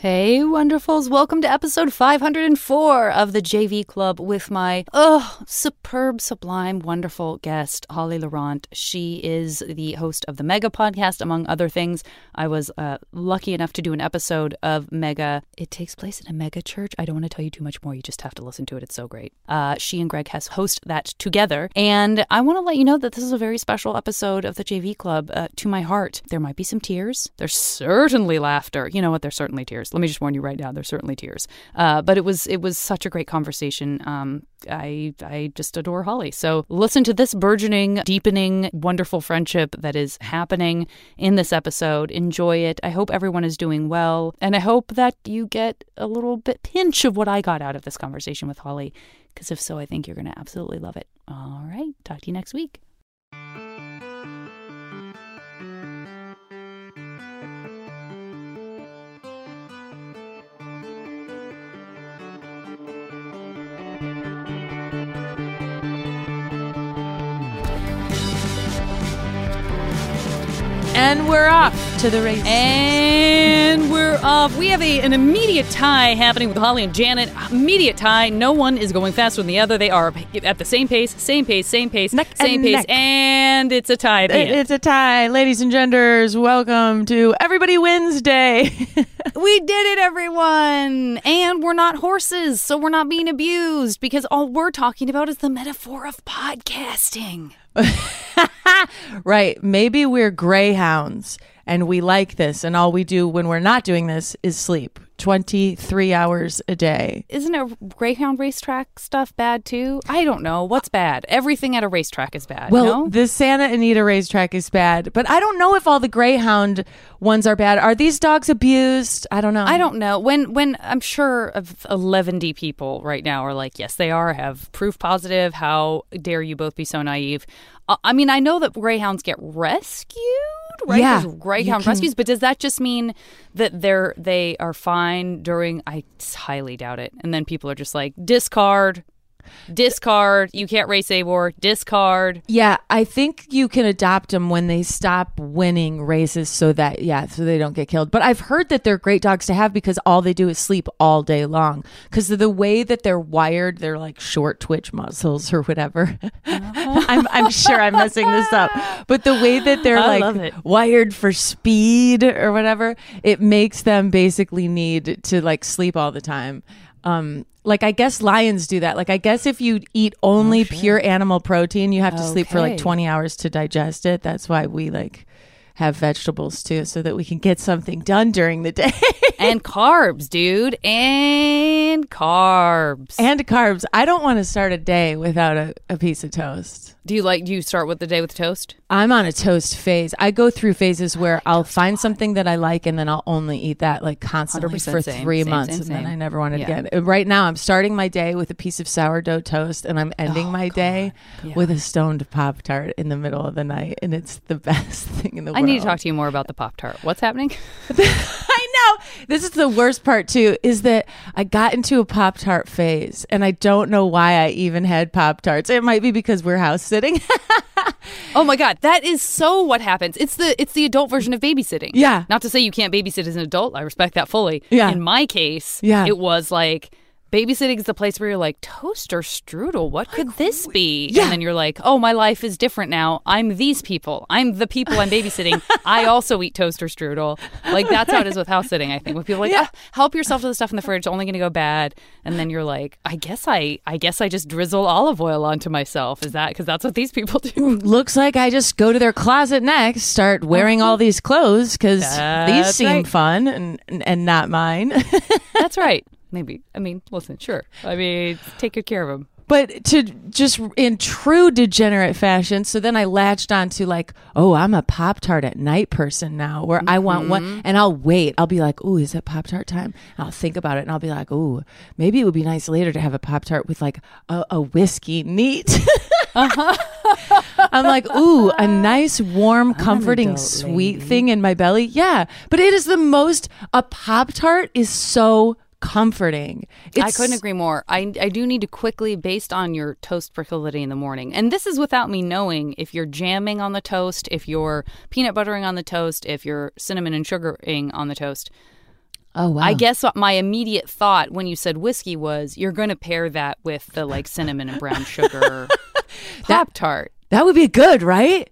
Hey, wonderfuls. Welcome to episode 504 of the JV Club with my, oh, superb, sublime, wonderful guest, Holly Laurent. She is the host of the Mega podcast, among other things. I was uh, lucky enough to do an episode of Mega. It takes place in a mega church. I don't want to tell you too much more. You just have to listen to it. It's so great. Uh, she and Greg Hess host that together. And I want to let you know that this is a very special episode of the JV Club uh, to my heart. There might be some tears. There's certainly laughter. You know what? There's certainly tears tears. Let me just warn you right now. There's certainly tears. Uh, but it was it was such a great conversation. Um, I I just adore Holly. So listen to this burgeoning, deepening, wonderful friendship that is happening in this episode. Enjoy it. I hope everyone is doing well, and I hope that you get a little bit pinch of what I got out of this conversation with Holly. Because if so, I think you're going to absolutely love it. All right. Talk to you next week. And we're off to the race. And we're off. We have a, an immediate tie happening with Holly and Janet. Immediate tie. No one is going faster than the other. They are at the same pace, same pace, same pace, Neck same and pace, neck. and it's a tie. End. It's a tie. Ladies and genders, welcome to Everybody Wins Day. We did it, everyone! And we're not horses, so we're not being abused because all we're talking about is the metaphor of podcasting. right. Maybe we're greyhounds and we like this, and all we do when we're not doing this is sleep 23 hours a day. Isn't a Greyhound racetrack stuff bad too? I don't know. What's bad? Everything at a racetrack is bad. Well, no? the Santa Anita racetrack is bad, but I don't know if all the greyhound ones are bad. Are these dogs abused? I don't know. I don't know. When when I'm sure of 11 people right now are like, yes, they are. Have proof positive. How dare you both be so naive? Uh, I mean, I know that greyhounds get rescued, right? Yeah, There's greyhound can- rescues, but does that just mean that they're they are fine during? I highly doubt it. And then people are just like, discard, discard. You can't race anymore. Discard. Yeah, I think you can adopt them when they stop winning races so that, yeah, so they don't get killed. But I've heard that they're great dogs to have because all they do is sleep all day long. Because of the way that they're wired, they're like short twitch muscles or whatever. I'm, I'm sure I'm messing this up. But the way that they're I like wired for speed or whatever, it makes them basically need to like sleep all the time. Um, like I guess lions do that. Like I guess if you eat only oh, pure animal protein, you have to sleep for like 20 hours to digest it. That's why we like have vegetables too so that we can get something done during the day. and carbs, dude. And carbs. and carbs. I don't want to start a day without a, a piece of toast. Do you like? Do you start with the day with toast? I'm on a toast phase. I go through phases where I'll find something that I like and then I'll only eat that like constantly for same, three same, months same, and then. I never want it Yeah. again. Uh, Right now, I'm starting my day with a piece of sourdough toast and I'm ending my day Yeah. with a stoned Pop Tart in the middle of the night. And it's the best thing in the I world. I need to talk to you more about the Pop Tart. What's happening? I. This is the worst part too, is that I got into a Pop Tart phase and I don't know why I even had Pop Tarts. It might be because we're house sitting. Oh my god, that is so what happens. It's the it's the adult version of babysitting. Yeah. Not to say you can't babysit as an adult. I respect that fully. Yeah. In my case, Yeah. it was like babysitting is the place where you're like toast or strudel. What could this be? Yeah. And then you're like, oh, my life is different now. I'm these people. I'm the people I'm babysitting. I also eat toast or strudel. Like that's how it is with house sitting. I think when people like, Yeah. "Ah, help yourself to the stuff in the fridge. Only going to go bad. And then you're like, I guess I I guess I just drizzle olive oil onto myself. Is that because that's what these people do? Looks like I just go to their closet next, start wearing all these clothes because these seem right. fun and and not mine. That's right. Maybe. I mean, listen, sure. I mean, take good care of them. but to just in true degenerate fashion, so then I latched onto like, oh, I'm a Pop Tart at night person now, where I want Mm-hmm. one, and I'll wait. I'll be like, oh, is it Pop Tart time? And I'll think about it, and I'll be like, oh, maybe it would be nice later to have a Pop Tart with like a, a whiskey neat. I'm like, ooh, a nice, warm, comforting, sweet thing in my belly. Yeah, but it is the most. A Pop Tart is so comforting. It's, I couldn't agree more. I, I do need to quickly, based on your toast proclivity in the morning, and this is without me knowing if you're jamming on the toast, if you're peanut buttering on the toast, if you're cinnamon and sugaring on the toast. Oh wow. I guess what my immediate thought when you said whiskey was you're going to pair that with the like cinnamon and brown sugar Pop Tart. that would be good, right?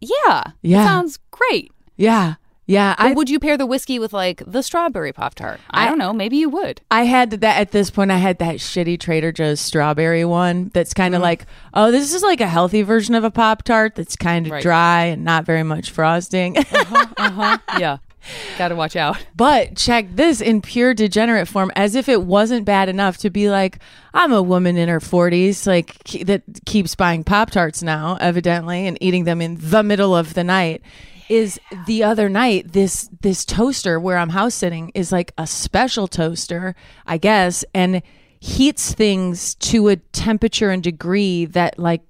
Yeah. Yeah. Sounds great. Yeah. Yeah. I would you pair the whiskey with like the strawberry Pop Tart? I, I- don't know. Maybe you would. I had that at this point. I had that shitty Trader Joe's strawberry one. That's kind of mm-hmm. like, oh, this is like a healthy version of a Pop Tart. That's kind of Right. dry and not very much frosting. Uh-huh, uh-huh. yeah. Got to watch out. but check this in pure degenerate form, as if it wasn't bad enough to be like, I'm a woman in her 40s, like that keeps buying Pop Tarts now, evidently, and eating them in the middle of the night. Is the other night this this toaster where I'm house sitting is like a special toaster, I guess, and heats things to a temperature and degree that like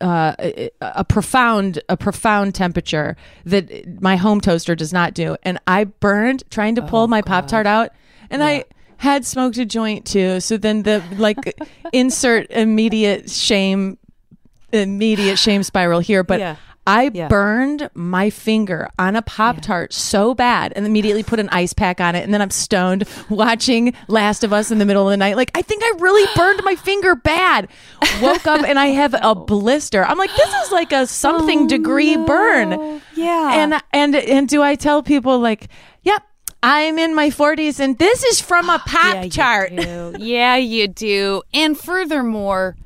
uh, a profound a profound temperature that my home toaster does not do. And i burned trying to pull my pop tart out and i had smoked a joint too. So then the like insert immediate shame immediate shame spiral here. But Yeah. I Yeah. burned my finger on a Pop Tart so bad and immediately put an ice pack on it. And then I'm stoned watching Last of Us in the middle of the night. Like, I think I really burned my finger bad. Woke up and I have a blister. I'm like, this is like a something oh, degree burn. Yeah. And, and, and do I tell people, like, yep, I'm in my 40s and this is from a Pop yeah, you Tart? do. yeah, you do. And furthermore,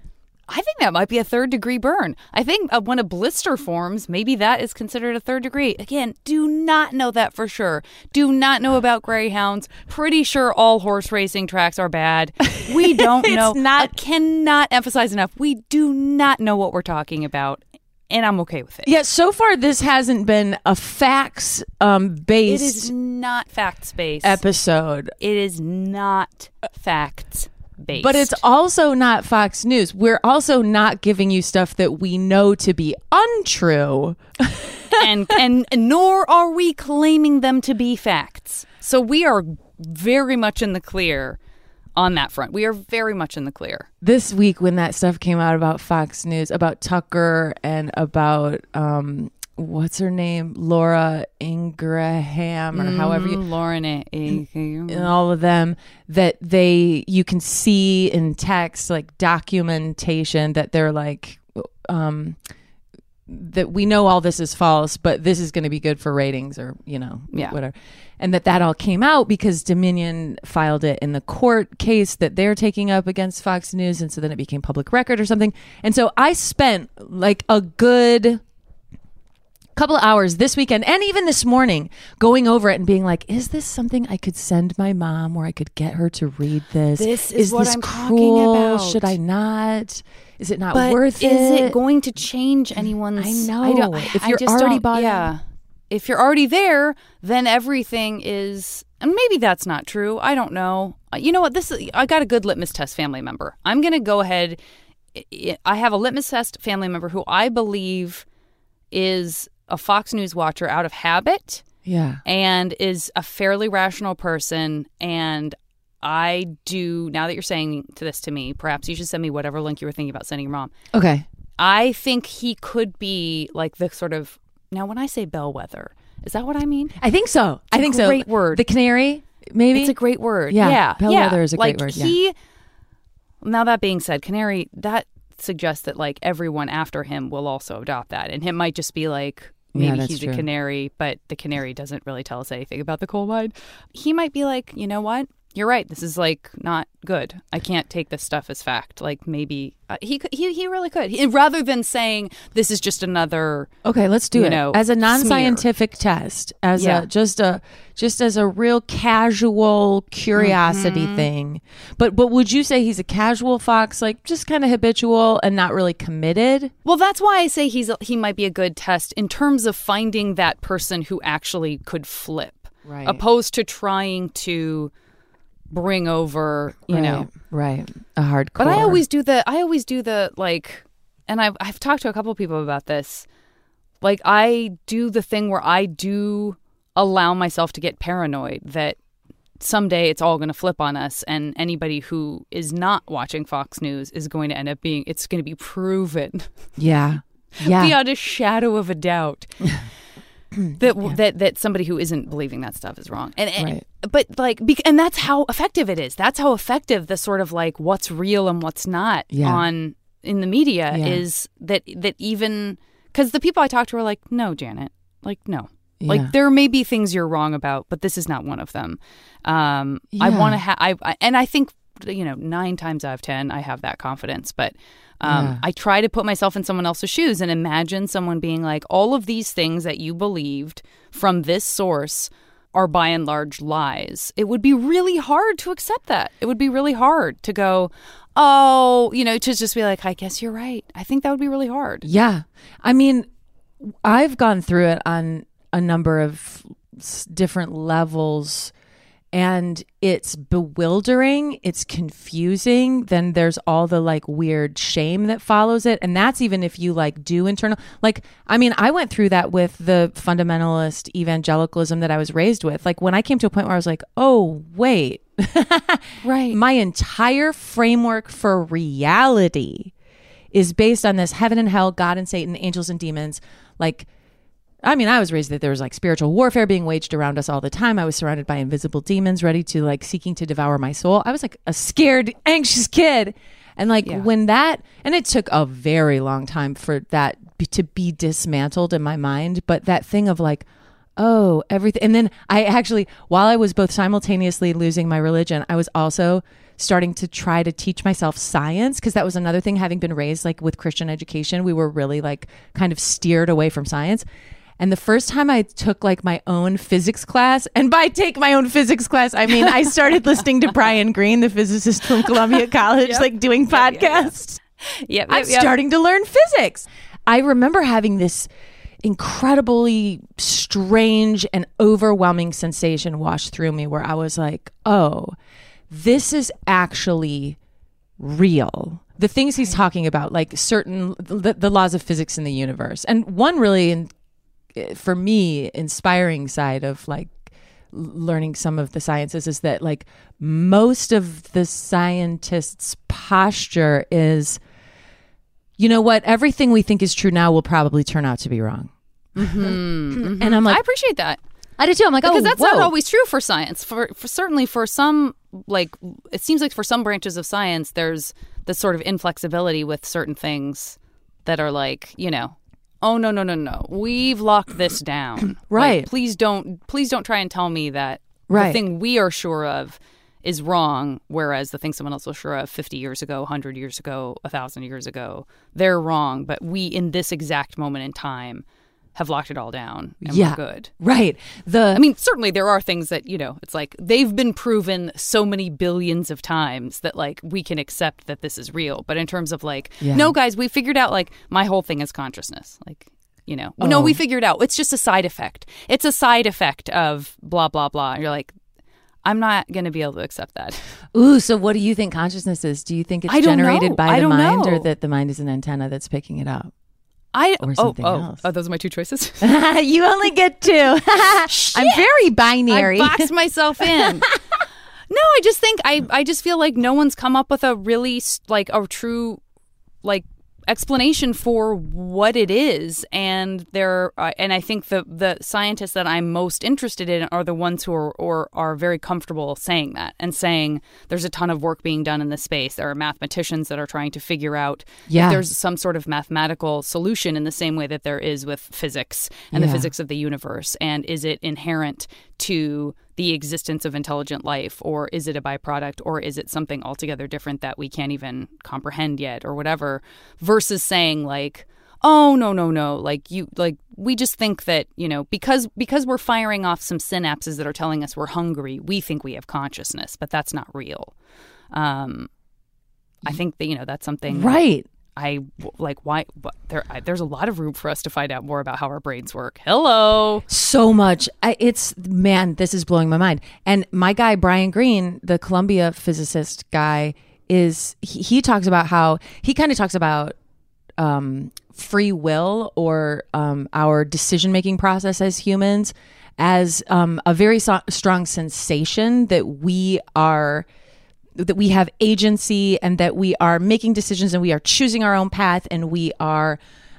I think that might be a third degree burn. I think uh, when a blister forms, maybe that is considered a third degree. Again, do not know that for sure. Do not know about greyhounds. Pretty sure all horse racing tracks are bad. We don't It's know. not- I cannot emphasize enough. We do not know what we're talking about, and I'm okay with it. Yeah, so far this hasn't been a facts um, It based is not facts based. episode. it is not facts based. But it's also not Fox News. We're also not giving you stuff that we know to be untrue. and and nor are we claiming them to be facts. So we are very much in the clear on that front. We are very much in the clear. This week, when that stuff came out about Fox News, about Tucker and about um, what's her name, Laura Ingraham, or however you, Lauren, eh, eh, and all of them, that they you can see in text like documentation that they're like. Um, that we know all this is false, but this is going to be good for ratings or, you know, Yeah. whatever. And that that all came out because Dominion filed it in the court case that they're taking up against Fox News. And so then it became public record or something. And so I spent like a good couple of hours this weekend and even this morning going over it and being like, is this something I could send my mom or I could get her to read this? This is what this I'm talking cruel? about. Should I not? Is it not but worth is it? it going to change anyone's? I know. don't, If I you're just already bought yeah. If you're already there, then everything is, and maybe that's not true. I don't know. Uh, You know what? This is. I got a good litmus test family member. I'm going to go ahead. I- I I have a litmus test family member who I believe is a Fox News watcher out of habit yeah. and is a fairly rational person and I do now that you're saying to this to me, perhaps you should send me whatever link you were thinking about sending your mom. Okay. I think he could be like the sort of now when I say bellwether, is that what I mean? I think so. I a think so. great word. The canary, maybe. It's a great word. Yeah, Yeah. bellwether yeah. is a great like word, yeah. He now that being said, canary that suggests that like everyone after him will also adopt that. And it might just be like maybe that's he's true. a canary, but the canary doesn't really tell us anything about the coal mine. He might be like, you know what? You're right. This is like not good. I can't take this stuff as fact. Like maybe uh, he could, he he really could. He, rather than saying this is just another Okay, let's do it know, as a non-scientific test, as Yeah. a just a just as a real casual curiosity Mm-hmm. thing. But but would you say he's a casual fox, like just kind of habitual and not really committed? Well, that's why I say he's a, he might be a good test in terms of finding that person who actually could flip, Right. opposed to trying to bring over, you know. right, right, a hardcore. But I always do the I always do the like, and I've I've talked to a couple of people about this. Like I do the thing where I do allow myself to get paranoid that someday it's all going to flip on us and anybody who is not watching Fox News is going to end up being it's going to be proven yeah, yeah, beyond a shadow of a doubt that that that somebody who isn't believing that stuff is wrong. And, and Right. but like and that's how effective it is that's how effective the sort of like what's real and what's not Yeah. on in the media Yeah. is that that even because the people i talk to are like no janet like no Yeah. like there may be things you're wrong about but this is not one of them um i want to have I, I and i think you know nine times out of ten i have that confidence but um, Yeah. I try to put myself in someone else's shoes and imagine someone being like, all of these things that you believed from this source are by and large lies. It would be really hard to accept that. It would be really hard to go, oh, you know, to just be like, I guess you're right. I think that would be really hard. Yeah. I mean, I've gone through it on a number of different levels and it's bewildering, it's confusing, then there's all the like weird shame that follows it and that's even if you like do internal like I mean, I went through that with the fundamentalist evangelicalism that I was raised with. Like when I came to a point where I was like, "Oh, wait. Right. my entire framework for reality is based on this heaven and hell, God and Satan, angels and demons. Like, I mean, I was raised that there was like spiritual warfare being waged around us all the time. I was surrounded by invisible demons ready to like seeking to devour my soul. I was like a scared, anxious kid. And like Yeah. when that, and it took a very long time for that be, to be dismantled in my mind. But that thing of like, oh, everything. And then I actually, while I was both simultaneously losing my religion, I was also starting to try to teach myself science because that was another thing having been raised like with Christian education we were really like kind of steered away from science and the first time I took like my own physics class, and by take my own physics class, I mean I started listening to Brian Greene, the physicist from Columbia College, like doing podcasts. Yep. I'm yep, yep. starting to learn physics. I remember having this incredibly strange and overwhelming sensation wash through me where I was like, oh, this is actually real. The things he's talking about, like certain the, the laws of physics in the universe, and one really, for me, inspiring side of like learning some of the sciences is that like most of the scientists' posture is, you know what, everything we think is true now will probably turn out to be wrong. Mm-hmm. And mm-hmm. I'm like I appreciate that. I do too. I'm like, because oh, that's whoa. not always true for science. For, for certainly for some, like it seems like for some branches of science, there's this sort of inflexibility with certain things that are like, you know, oh no no no no, we've locked this down. Like, Right. please don't please don't try and tell me that Right. the thing we are sure of is wrong, whereas the thing someone else was sure of 50 years ago, 100 years ago, 1,000 years ago, they're wrong. But we, in this exact moment in time, have locked it all down and yeah, we're good. right. The I mean, certainly there are things that, you know, it's like they've been proven so many billions of times that like we can accept that this is real. But in terms of like, Yeah. no, guys, we figured out like my whole thing is consciousness. Like, you know, no, we Oh. figured out it's just a side effect. It's a side effect of blah, blah, blah. And you're like, I'm not going to be able to accept that. Ooh, so what do you think consciousness is? Do you think it's generated know. by the mind know. or that the mind is an antenna that's picking it up? I Or oh, something oh, else. oh, those are my two choices. you only get two. I'm very binary. I boxed myself in. no, I just think I I just feel like no one's come up with a really like a true like explanation for what it is and there uh, and I think the the scientists that I'm most interested in are the ones who are or are very comfortable saying that and saying there's a ton of work being done in this space there are mathematicians that are trying to figure out Yeah. if there's some sort of mathematical solution in the same way that there is with physics and Yeah. the physics of the universe and is it inherent to the existence of intelligent life or is it a byproduct or is it something altogether different that we can't even comprehend yet or whatever versus saying like oh no no no like you like we just think that you know because because we're firing off some synapses that are telling us we're hungry we think we have consciousness but that's not real um i think that you know that's something right. I like why there I, there's a lot of room for us to find out more about how our brains work. Hello. So much. I, it's man, this is blowing my mind. And my guy Brian Greene, the Columbia physicist guy, is he, he talks about how he kind of talks about um, free will or um, our decision making process as humans as um, a very so- strong sensation that we are that we have agency and that we are making decisions and we are choosing our own path and we are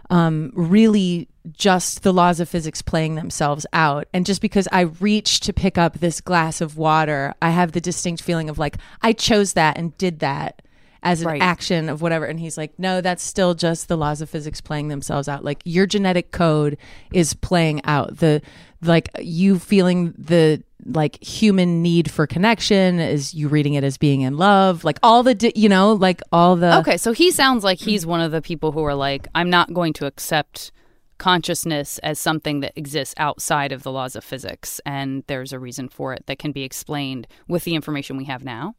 um, really just the laws of physics playing themselves out. And just because I reach to pick up this glass of water, I have the distinct feeling of like, I chose that and did that as an Right. action of whatever. And he's like, no, that's still just the laws of physics playing themselves out. Like your genetic code is playing out. The, like you feeling the, like human need for connection is you reading it as being in love like all the di- you know like all the Okay, so he sounds like he's one of the people who are like, I'm not going to accept consciousness as something that exists outside of the laws of physics, and there's a reason for it that can be explained with the information we have now.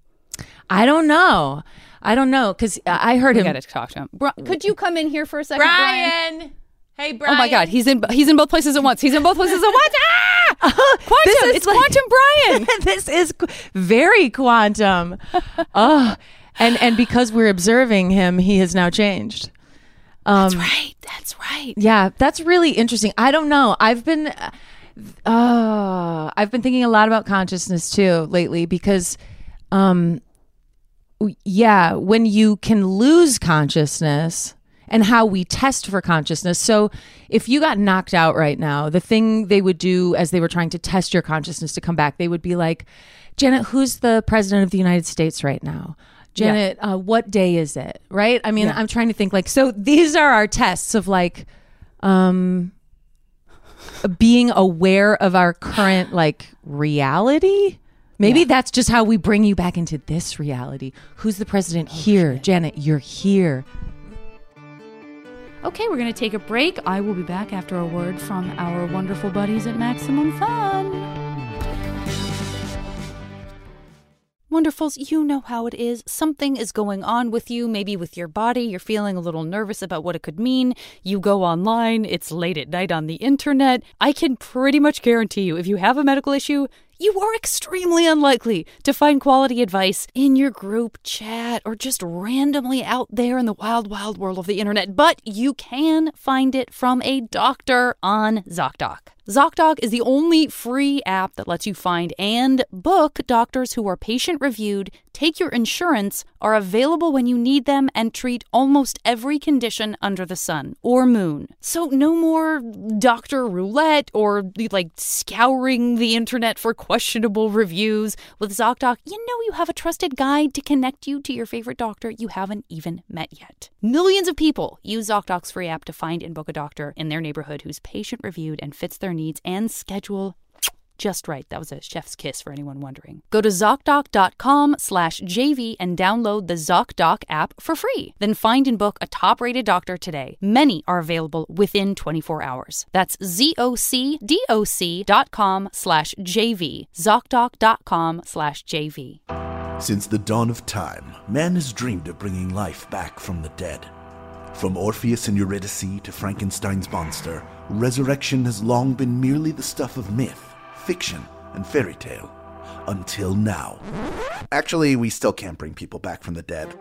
I don't know. I don't know because I heard We him. got to talk to him. Bri- could you come in here for a second, Brian? Brian. Hey, Brian. Oh my God, he's in he's in both places at once. He's in both places at once. Ah! Quantum! This is it's like- quantum Brian. this is qu- very quantum. oh, and and because we're observing him, he has now changed. That's right. That's right. Yeah, that's really interesting. I don't know. I've been uh I've been thinking a lot about consciousness too lately because um yeah, when you can lose consciousness and how we test for consciousness. So, if you got knocked out right now, the thing they would do as they were trying to test your consciousness to come back, they would be like, "Janet, who's the president of the United States right now?" Janet, uh, what day is it? Right? I mean, I'm trying to think like so these are our tests of like um being aware of our current like reality maybe that's just how we bring you back into this reality who's the president here janet you're here Okay, we're going to take a break. I will be back after a word from our wonderful buddies at Maximum Fun. Wonderfuls, you know how it is. Something is going on with you, maybe with your body. You're feeling a little nervous about what it could mean. You go online, it's late at night on the internet. I can pretty much guarantee you, if you have a medical issue, you are extremely unlikely to find quality advice in your group chat or just randomly out there in the wild, wild world of the internet. But you can find it from a doctor on ZocDoc. ZocDoc is the only free app that lets you find and book doctors who are patient reviewed, take your insurance, are available when you need them, and treat almost every condition under the sun or moon. So no more doctor roulette or like scouring the internet for questionable reviews. With ZocDoc, you know you have a trusted guide to connect you to your favorite doctor you haven't even met yet. Millions of people use ZocDoc's free app to find and book a doctor in their neighborhood who's patient reviewed and fits their needs and schedule just right. That was a chef's kiss for anyone wondering. Go to ZocDoc.com slash JV and download the ZocDoc app for free. Then find and book a top rated doctor today. Many are available within 24 hours. That's ZocDoc.com slash JV. ZocDoc.com slash JV. Since the dawn of time, man has dreamed of bringing life back from the dead. From Orpheus and Eurydice to Frankenstein's monster, resurrection has long been merely the stuff of myth, fiction, and fairy tale. Until now. Actually, we still can't bring people back from the dead.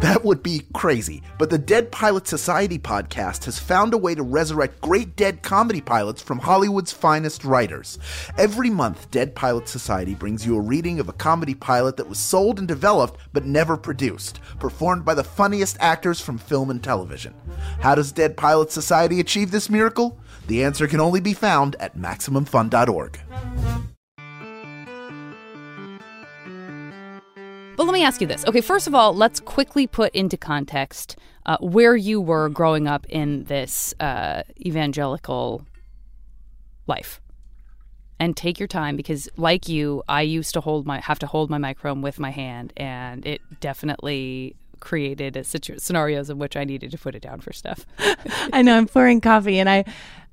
That would be crazy, but the Dead Pilot Society podcast has found a way to resurrect great dead comedy pilots from Hollywood's finest writers. Every month, Dead Pilot Society brings you a reading of a comedy pilot that was sold and developed but never produced, performed by the funniest actors from film and television. How does Dead Pilot Society achieve this miracle? The answer can only be found at MaximumFun.org. But let me ask you this. Okay, first of all, let's quickly put into context uh, where you were growing up in this uh, evangelical life. And take your time because, like you, I used to hold my have to hold my microphone with my hand, and it definitely created situ- scenarios in which I needed to put it down for stuff. i know i'm pouring coffee and i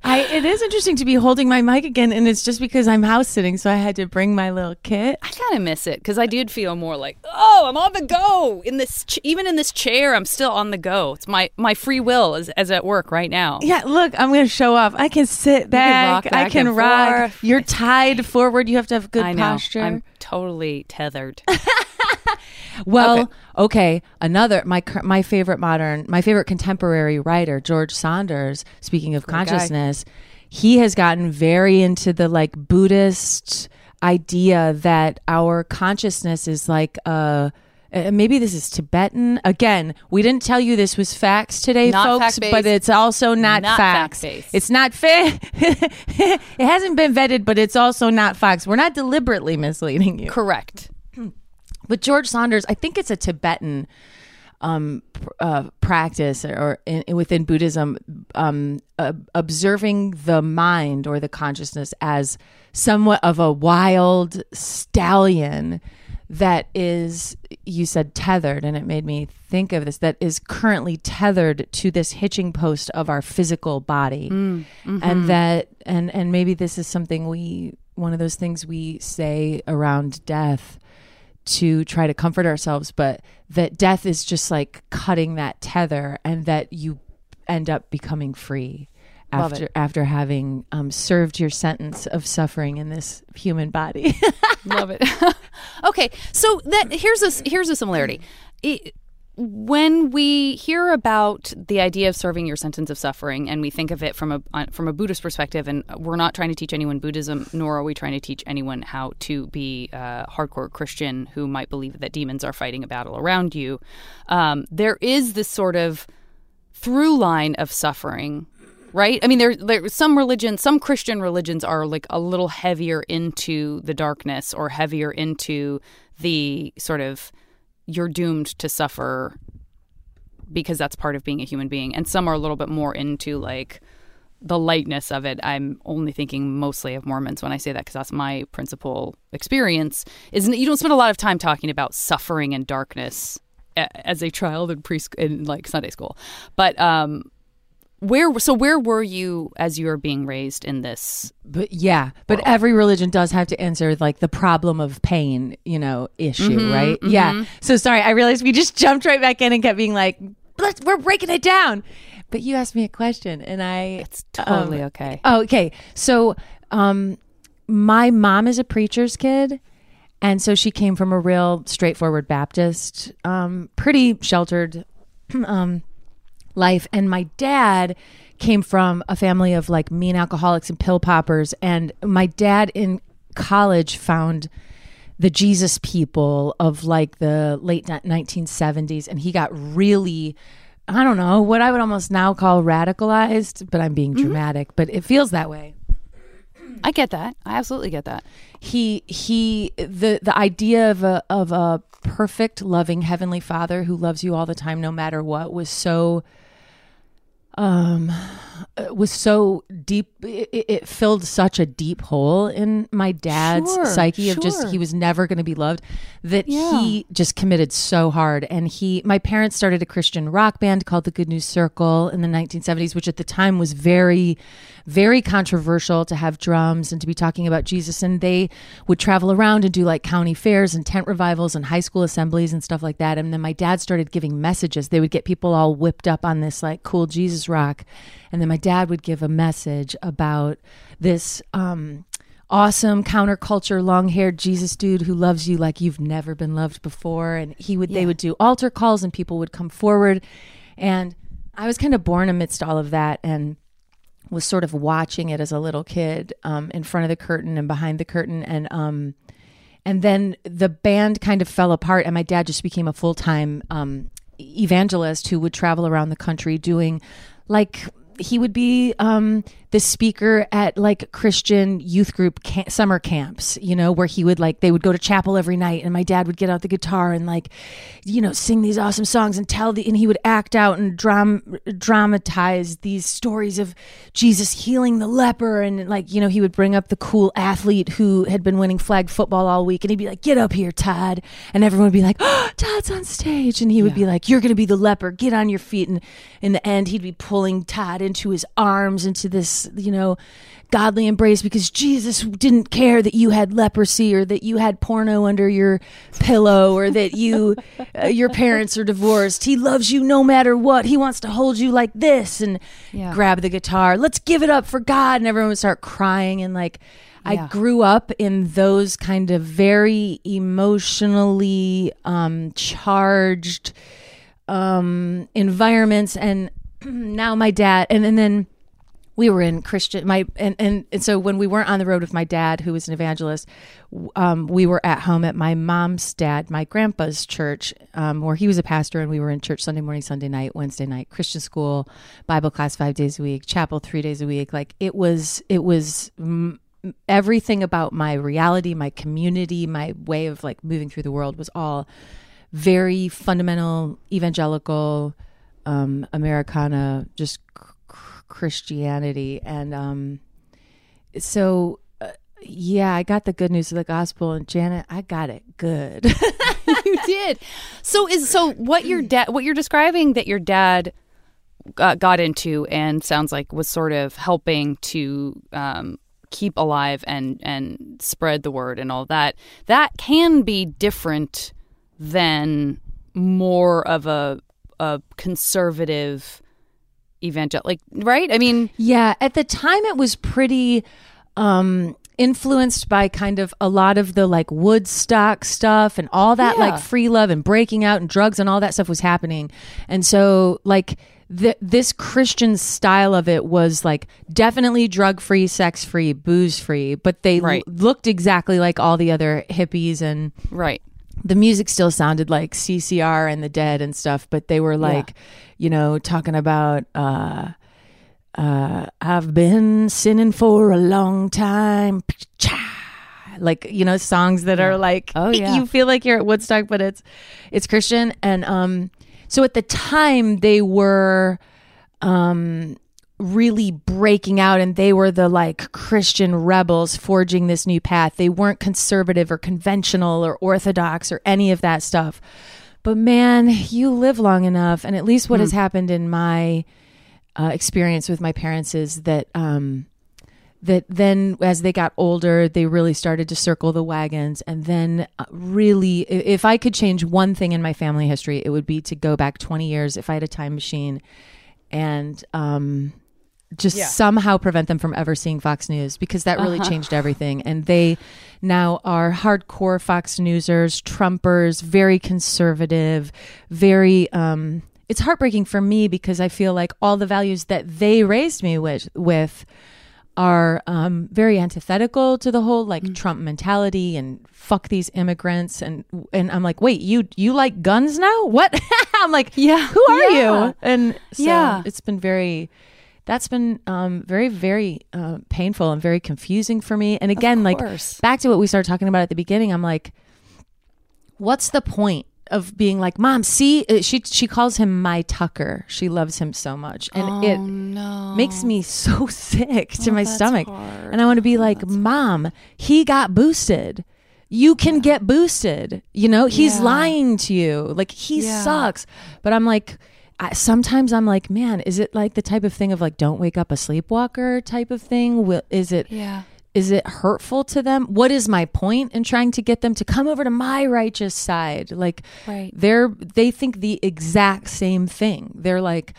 I, it is interesting to be holding my mic again, and it's just because I'm house sitting, so I had to bring my little kit. I kind of miss it because I did feel more like, oh, I'm on the go in this. Ch- even in this chair, I'm still on the go. It's my my free will as, as at work right now. Yeah, look, I'm going to show off. I can sit back. rock I can rock. forth. You're tied forward. You have to have good I know. posture. I'm totally tethered. Well, Okay. okay. Another my my favorite modern, my favorite contemporary writer, George Saunders. Speaking of consciousness, he has gotten very into the like Buddhist idea that our consciousness is like a uh, maybe this is Tibetan. Again, we didn't tell you this was facts today, Not folks, fact-based. but it's also not, Not facts. fact-based. It's not fair. it hasn't been vetted, but it's also not facts. We're not deliberately misleading you. Correct. But George Saunders, I think it's a Tibetan um, uh, practice or in, within Buddhism, um, uh, observing the mind or the consciousness as somewhat of a wild stallion that is, you said tethered, and it made me think of this, that is currently tethered to this hitching post of our physical body. Mm, mm-hmm. And that, and, and maybe this is something we, one of those things we say around death to try to comfort ourselves, but that death is just like cutting that tether and that you end up becoming free Love after it. after having um, served your sentence of suffering in this human body. Love it. okay, so that here's a here's a similarity. It- when we hear about the idea of serving your sentence of suffering, and we think of it from a uh, from a Buddhist perspective, and we're not trying to teach anyone Buddhism, nor are we trying to teach anyone how to be a hardcore Christian who might believe that demons are fighting a battle around you. Um, there is this sort of through line of suffering right? I mean there there some religions some christian religions are like a little heavier into the darkness or heavier into the sort of you're doomed to suffer because that's part of being a human being. And some are a little bit more into like the lightness of it. I'm only thinking mostly of mormons when i say that because that's my principal experience is you don't spend a lot of time talking about suffering and darkness as a child in preschool in like sunday school. But um where so where were you as you were being raised in this but yeah, but every religion does have to answer like the problem of pain, you know, issue, right? Yeah. So sorry, I realized we just jumped right back in and kept being like, Let's, we're breaking it down. But you asked me a question and I it's totally Um, okay Oh, okay. So, um, my mom is a preacher's kid, and so she came from a real straightforward Baptist, um, pretty sheltered, um, life. And my dad came from a family of like mean alcoholics and pill poppers. And my dad in college found the Jesus people of like the late 1970s, and he got really. I don't know what I would almost now call radicalized, but I'm being mm-hmm. dramatic, but it feels that way i get that i absolutely get that he he the the idea of a of a perfect loving heavenly father who loves you all the time no matter what was so um Uh, was so deep it, it- filled such a deep hole in my dad's Sure, psyche of just he was never going to be loved that Yeah. he just committed so hard. And he my parents started a christian rock band called the good news circle in the 1970s which at the time was very very controversial to have drums and to be talking about jesus. And they would travel around and do like county fairs and tent revivals and high school assemblies and stuff like that. And then my dad started giving messages. They would get people all whipped up on this like cool jesus rock and then my dad would give a message about this um awesome counterculture long-haired jesus dude who loves you like you've never been loved before. And he would they would do altar calls and people would come forward. And i was kind of born amidst all of that and was sort of watching it as a little kid um, in front of the curtain and behind the curtain. And um and then the band kind of fell apart and my dad just became a full-time um, evangelist who would travel around the country doing like he would be um, the speaker at like Christian youth group ca- summer camps, you know, where he would like they would go to chapel every night, and my dad would get out the guitar and like, you know, sing these awesome songs and tell the and he would act out and dram- dramatize these stories of Jesus healing the leper, and like you know he would bring up the cool athlete who had been winning flag football all week, and he'd be like, "Get up here, Todd," and everyone would be like, oh, "Todd's on stage," and he would be like, "You're gonna be the leper, get on your feet," and in the end he'd be pulling Todd into his arms into this you know godly embrace because Jesus didn't care that you had leprosy or that you had porno under your pillow or that you uh, your parents are divorced. He loves you no matter what. He wants to hold you like this and Yeah. grab the guitar. Let's give it up for God and everyone would start crying and like I grew up in those kind of very emotionally um charged um environments and now my dad and, and then we were in Christian my and, and and so when we weren't on the road with my dad who was an evangelist um, we were at home at my mom's dad my grandpa's church um, where he was a pastor and we were in church Sunday morning Sunday night Wednesday night Christian school Bible class five days a week chapel three days a week. Like it was it was mm, everything about my reality my community my way of like moving through the world was all very fundamental evangelical um, Americana just Christianity. And um, so, uh, yeah, I got the good news of the gospel, and Janet, I got it good. you did. So is so what your dad what you're describing that your dad got into and sounds like was sort of helping to um, keep alive and and spread the word and all that. That can be different than more of a a conservative evangelical, like right? I mean, yeah. At the time, it was pretty um influenced by kind of a lot of the like Woodstock stuff and all that Yeah. like free love and breaking out and drugs and all that stuff was happening. And so like th- this Christian style of it was like definitely drug free, sex free, booze free, but they l- looked exactly like all the other hippies and right. The music still sounded like CCR and the Dead and stuff, but they were like, you know, talking about uh uh I've been sinning for a long time. Like, you know, songs that are like Oh, yeah. you feel like you're at Woodstock, but it's it's Christian. And um so at the time they were um really breaking out and they were the like Christian rebels forging this new path. They weren't conservative or conventional or orthodox or any of that stuff. But man, you live long enough and at least what has happened in my uh, experience with my parents is that um that then as they got older they really started to circle the wagons and then uh, really if i could change one thing in my family history it would be to go back 20 years if i had a time machine and um just Yeah. somehow prevent them from ever seeing Fox News because that really changed everything. And they now are hardcore Fox Newsers, Trumpers, very conservative, very um it's heartbreaking for me because I feel like all the values that they raised me with with are um, very antithetical to the whole like Trump mentality and fuck these immigrants and and I'm like wait you you like guns now what I'm like Yeah. who are Yeah. you and so Yeah. it's been very that's been um, very very uh, painful and very confusing for me. And again like back to what we started talking about at the beginning I'm like what's the point of being like mom see Uh, she she calls him my tucker. She loves him so much. And it no. makes me so sick to my stomach. hard. and i want to be like mom he got boosted. You can get boosted. You know he's Yeah. lying to you. Like he Yeah. sucks. But i'm like I, sometimes i'm like man is it like the type of thing of like don't wake up a sleepwalker type of thing Will, is it Yeah. is it hurtful to them what is my point in trying to get them to come over to my righteous side like Right. they're they think the exact same thing they're like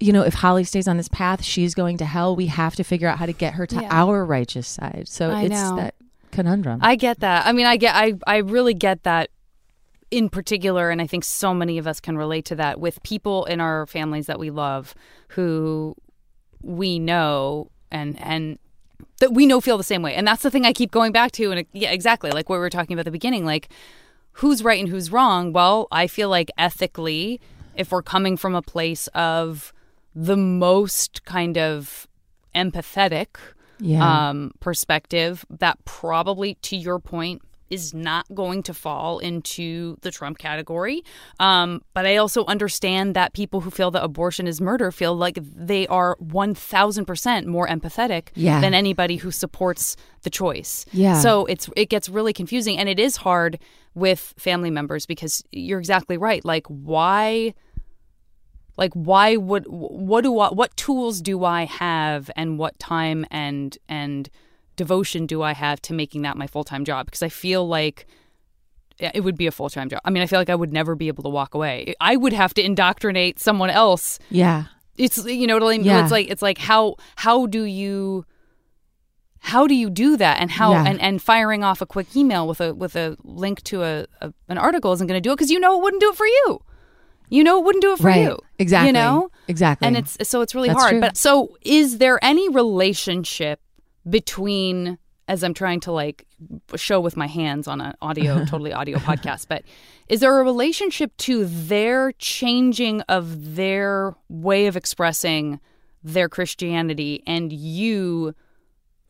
you know if holly stays on this path she's going to hell we have to figure out how to get her to Yeah. our righteous side so I it's know. that conundrum I get that. I mean, I get, I, I really get that in particular, and I think so many of us can relate to that with people in our families that we love who we know and and that we know feel the same way. And that's the thing I keep going back to. And it, yeah, exactly like what we were talking about at the beginning, like who's right and who's wrong. Well, I feel like ethically, if we're coming from a place of the most kind of empathetic yeah um, perspective, that probably, to your point, is not going to fall into the Trump category. Um, but I also understand that people who feel that abortion is murder feel like they are 1000% more empathetic Yeah. than anybody who supports the choice. Yeah. So it's it gets really confusing and it is hard with family members because you're exactly right. Like why like why would what do I, what tools do I have and what time and and devotion do I have to making that my full-time job because I feel like it would be a full-time job. I mean, I feel like I would never be able to walk away. I would have to indoctrinate someone else. yeah It's you know what I mean? Yeah. It's like it's like how how do you how do you do that and how Yeah. and, and firing off a quick email with a with a link to a, a an article isn't going to do it because you know it wouldn't do it for you you know it wouldn't do it for Right. you Exactly. you know exactly. and it's so it's really That's hard. true. But so, is there any relationship between? As I'm trying to like show with my hands on an audio, totally audio podcast, but is there a relationship to their changing of their way of expressing their Christianity and you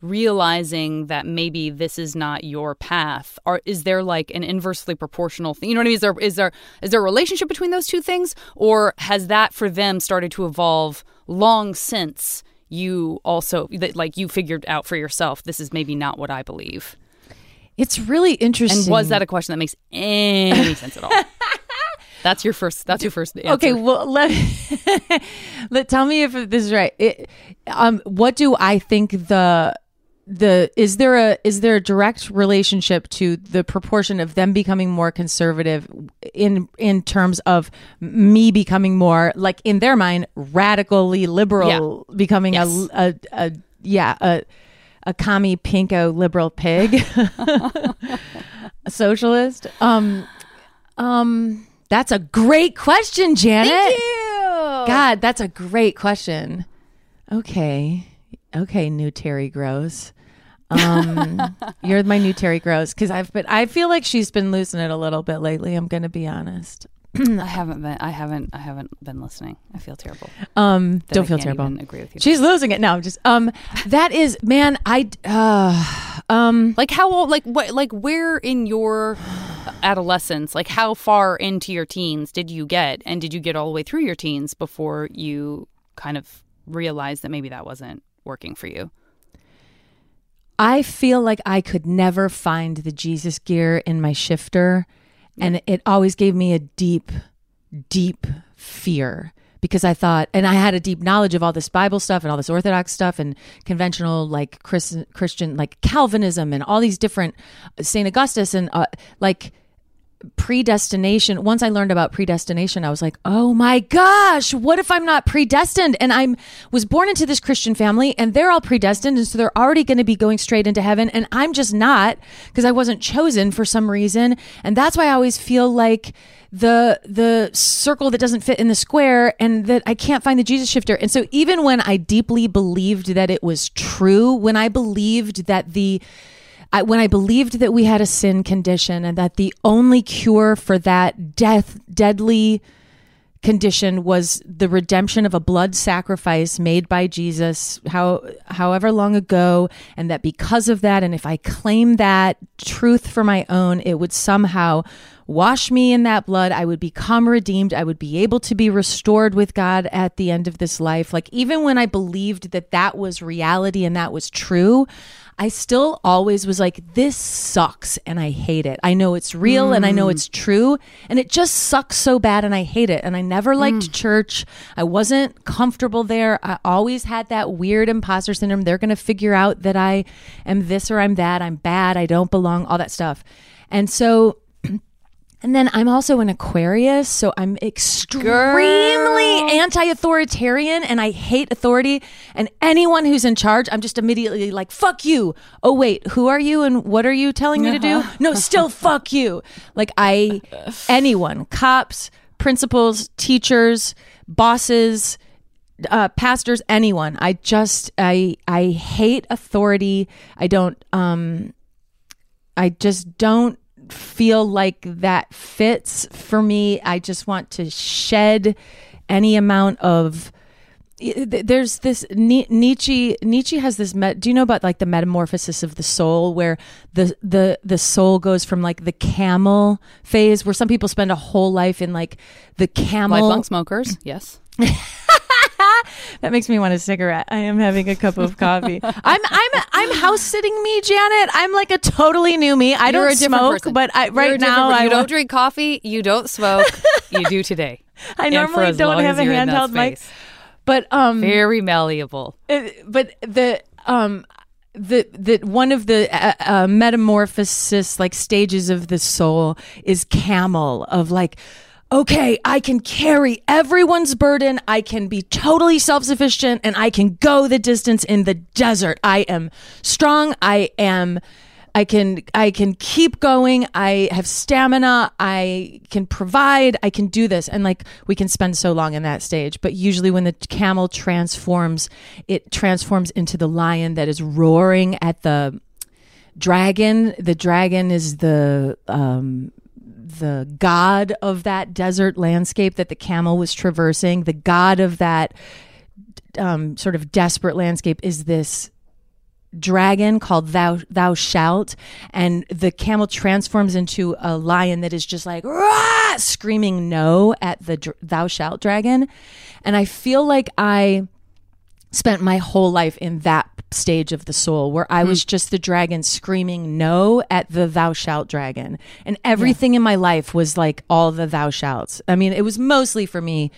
realizing that maybe this is not your path? Or is there like an inversely proportional thing? You know what i mean? Is there is there is there a relationship between those two things? Or has that for them started to evolve long since you also that like you figured out for yourself this is maybe not what i believe it's really interesting. and was that a question that makes any sense at all that's your first that's your first answer. Okay, well let, let tell me if this is right. It, um, what do I think the the is there a is there a direct relationship to the proportion of them becoming more conservative in in terms of me becoming more like in their mind radically liberal becoming Yes. a, a a yeah a a commie pinko liberal pig a socialist um um that's a great question janet Thank you. God, that's a great question. Okay. Okay, new Terry Gross. Um, you're my new Terry Gross because I've been. I feel like she's been losing it a little bit lately. I'm gonna be honest. I haven't been. I haven't. I haven't been listening. I feel terrible. Um, don't I feel terrible. agree with you. She's losing it now. Just um, that is man. I uh, um, Like how old? Like what? Like where in your adolescence? Like how far into your teens did you get? And did you get all the way through your teens before you kind of realized that maybe that wasn't working for you? I feel like I could never find the Jesus gear in my shifter. And it always gave me a deep, deep fear because I thought, and I had a deep knowledge of all this Bible stuff and all this Orthodox stuff and conventional, like Chris, Christian, like Calvinism and all these different St. Augustus and uh, like predestination once i learned about predestination i was like oh my gosh what if i'm not predestined and i'm was born into this christian family and they're all predestined and so they're already going to be going straight into heaven and i'm just not because i wasn't chosen for some reason and that's why i always feel like the the circle that doesn't fit in the square and that I can't find the Jesus shifter. And so even when I deeply believed that it was true, when I believed that the I, when I believed that we had a sin condition and that the only cure for that death, deadly condition was the redemption of a blood sacrifice made by Jesus, how, however long ago, and that because of that, and if I claim that truth for my own, it would somehow wash me in that blood. I would become redeemed. I would be able to be restored with God at the end of this life. Like, even when I believed that that was reality and that was true, I still always was like, this sucks and I hate it. I know it's real and I know it's mm. true and it just sucks so bad and I hate it. And I never liked mm. church. I wasn't comfortable there. I always had that weird imposter syndrome. They're going to figure out that I am this or I'm that. I'm bad. I don't belong, all that stuff. And so and then I'm also an Aquarius, so I'm extremely anti authoritarian and I hate authority. And anyone who's in charge, I'm just immediately like, fuck you. Oh, wait, who are you and what are you telling me to do? No, still fuck you. Like, I, anyone, cops, principals, teachers, bosses, uh, pastors, anyone. I just, I, I hate authority. I don't, um, I just don't feel like that fits for me. I just want to shed any amount of there's this Ni- Nietzsche Nietzsche has this met, do you know about like the metamorphosis of the soul where the the the soul goes from like the camel phase where some people spend a whole life in like the camel Lifelong smokers, yes. that makes me want a cigarette. I am having a cup of coffee. I'm I'm I'm house sitting me, Janet. I'm like a totally new me. I You're don't smoke, person. but I right now I you don't drink coffee, you don't smoke, you do today. I And normally don't have a you're in that handheld mic, but um, Very malleable. uh, but the um the the one of the uh, uh, metamorphosis like stages of the soul is camel of like okay i can carry everyone's burden i can be totally self-sufficient and i can go the distance in the desert i am strong i am I can I can keep going. I have stamina. I can provide. I can do this. And like we can spend so long in that stage. But usually when the camel transforms, it transforms into the lion that is roaring at the dragon. The dragon is the um the god of that desert landscape that the camel was traversing. The god of that um, sort of desperate landscape is this dragon called thou thou shalt and the camel transforms into a lion that is just like Rah! screaming no at the dr- thou shalt dragon and i feel like i spent my whole life in that stage of the soul where i hmm. was just the dragon screaming no at the thou shalt dragon. And everything in my life was like all the thou shalts. I mean it was mostly for me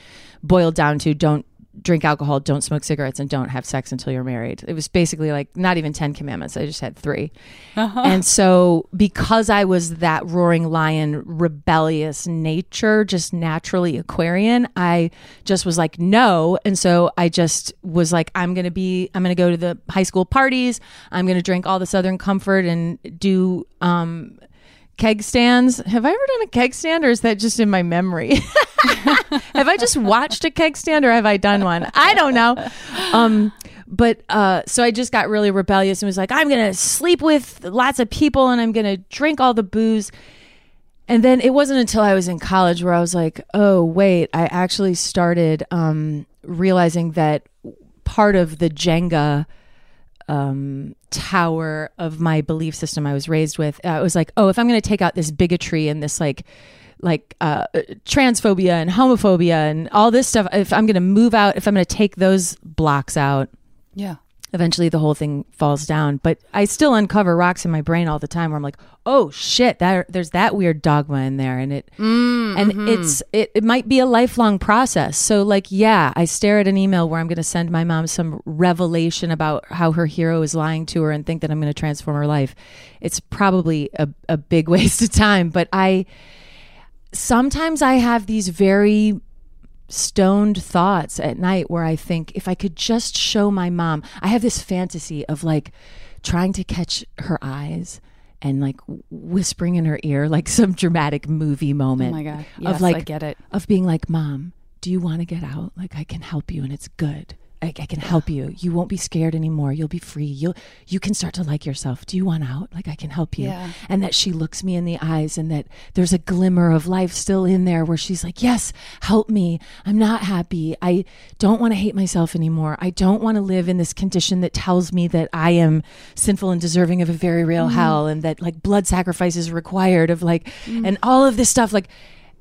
boiled down to don't drink alcohol, don't smoke cigarettes, and don't have sex until you're married. It was basically like not even 10 commandments. I just had 3 And so, because I was that roaring lion, rebellious nature, just naturally Aquarian, I just was like, no. And so I just was like, I'm going to be, I'm going to go to the high school parties. I'm going to drink all the Southern Comfort and do, um, keg stands. Have I ever done a keg stand or is that just in my memory? have I just watched a keg stand or have I done one? I don't know. Um, but uh, so I just got really rebellious and was like, I'm going to sleep with lots of people and I'm going to drink all the booze. And then it wasn't until I was in college where I was like, oh, wait, I actually started um, realizing that part of the Jenga um, tower of my belief system I was raised with. Uh, it was like, oh, if I'm going to take out this bigotry and this like like uh, transphobia and homophobia and all this stuff, if I'm going to move out, if I'm going to take those blocks out, Yeah. Eventually the whole thing falls down. But I still uncover rocks in my brain all the time where I'm like, oh shit, that there's that weird dogma in there, and it mm, and mm-hmm. it's it, it might be a lifelong process. So like, yeah, I stare at an email where I'm going to send my mom some revelation about how her hero is lying to her and think that I'm going to transform her life. It's probably a, a big waste of time, but I sometimes I have these very stoned thoughts at night where I think if I could just show my mom, I have this fantasy of like trying to catch her eyes and like whispering in her ear like some dramatic movie moment. Oh my God. Yes, of like I get it. Of being like, "Mom, do you want to get out? Like I can help you and it's good." I, I can help you. You won't be scared anymore. You'll be free. You'll you can start to like yourself. Do you want out? Like I can help you. Yeah. And that she looks me in the eyes and that there's a glimmer of life still in there where she's like, "Yes, help me. I'm not happy. I don't want to hate myself anymore. I don't want to live in this condition that tells me that I am sinful and deserving of a very real mm-hmm. hell and that like blood sacrifice is required of like mm. and all of this stuff like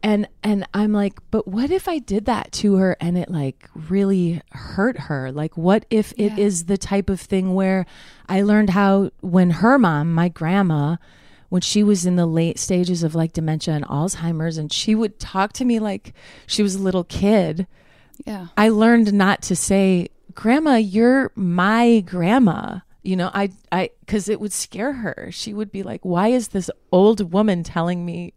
and and I'm like, but what if I did that to her and it like really hurt her? Like what if it is the type of thing where I learned how when her mom, my grandma, when she was in the late stages of like dementia and Alzheimer's and she would talk to me like she was a little kid. Yeah. I learned not to say, "Grandma, you're my grandma." You know, I I cuz it would scare her. She would be like, "Why is this old woman telling me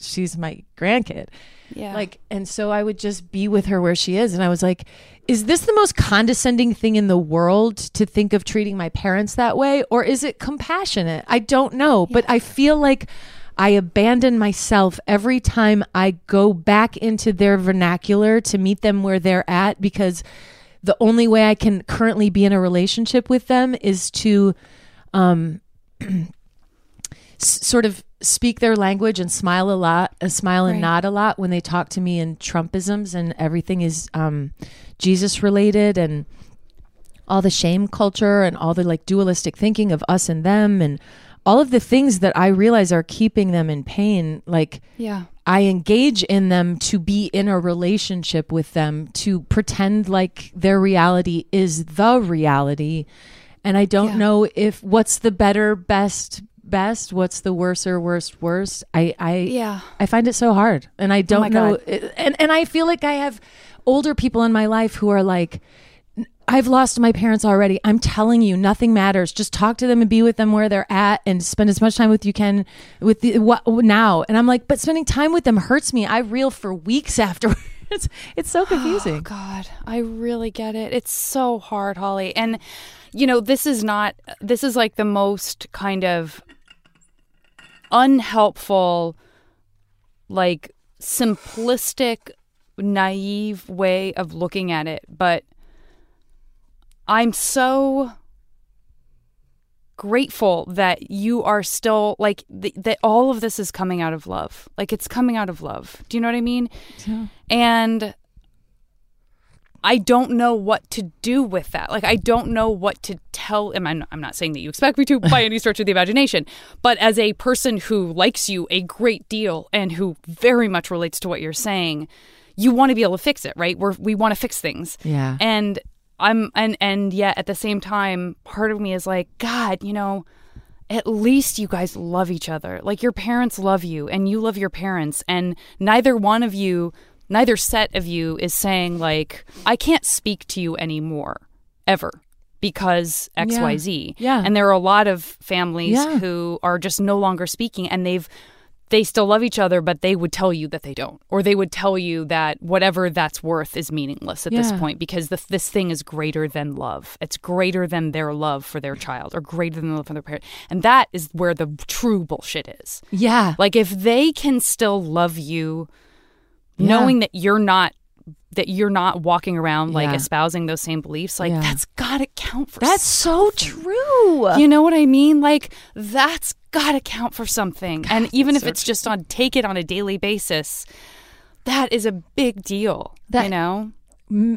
she's my grandkid?" Yeah. Like, and so I would just be with her where she is. And I was like, is this the most condescending thing in the world to think of treating my parents that way? Or is it compassionate? I don't know. But I feel like I abandon myself every time I go back into their vernacular to meet them where they're at because the only way I can currently be in a relationship with them is to um, sort of speak their language and smile a lot, uh, smile and Right. nod a lot when they talk to me in Trumpisms and everything is um, Jesus related and all the shame culture and all the like dualistic thinking of us and them and all of the things that I realize are keeping them in pain. Like yeah. I engage in them to be in a relationship with them, to pretend like their reality is the reality. And I don't Yeah. know if what's the better, best, best, what's the worst or worst, worst. I, I, Yeah. I find it so hard. And I oh don't my know. God. And, and I feel like I have older people in my life who are like, I've lost my parents already. I'm telling you, nothing matters. Just talk to them and be with them where they're at, and spend as much time with you can with the what now. And I'm like, but spending time with them hurts me. I reel for weeks afterwards. it's so oh, confusing. Oh, God, I really get it. It's so hard, Holly. And, you know, this is not, this is like the most kind of unhelpful, like simplistic, naive way of looking at it. But I'm so grateful that you are still like th- that all of this is coming out of love like it's coming out of love do you know what i mean Yeah. and i don't know what to do with that. Like i don't know what to tell him i'm, I'm not saying that you expect me to by any stretch of the imagination but as a person who likes you a great deal and who very much relates to what you're saying you want to be able to fix it right? We're, we want to fix things. Yeah. and i'm and and yet at the same time part of me is like god you know at least you guys love each other. Like your parents love you and you love your parents and neither one of you neither set of you is saying like i can't speak to you anymore ever because xyz Yeah. and there are a lot of families Yeah. who are just no longer speaking and they've they still love each other but they would tell you that they don't or they would tell you that whatever that's worth is meaningless at this point because the, this thing is greater than love it's greater than their love for their child or greater than the love for their parent and that is where the true bullshit is Yeah. like if they can still love you Yeah. knowing that you're not that you're not walking around like Yeah. espousing those same beliefs like Yeah. that's got to count for something. That's so true. you know what I mean? Like that's got to count for something. and even if so it's just on take it on a daily basis, that is a big deal. That- you know?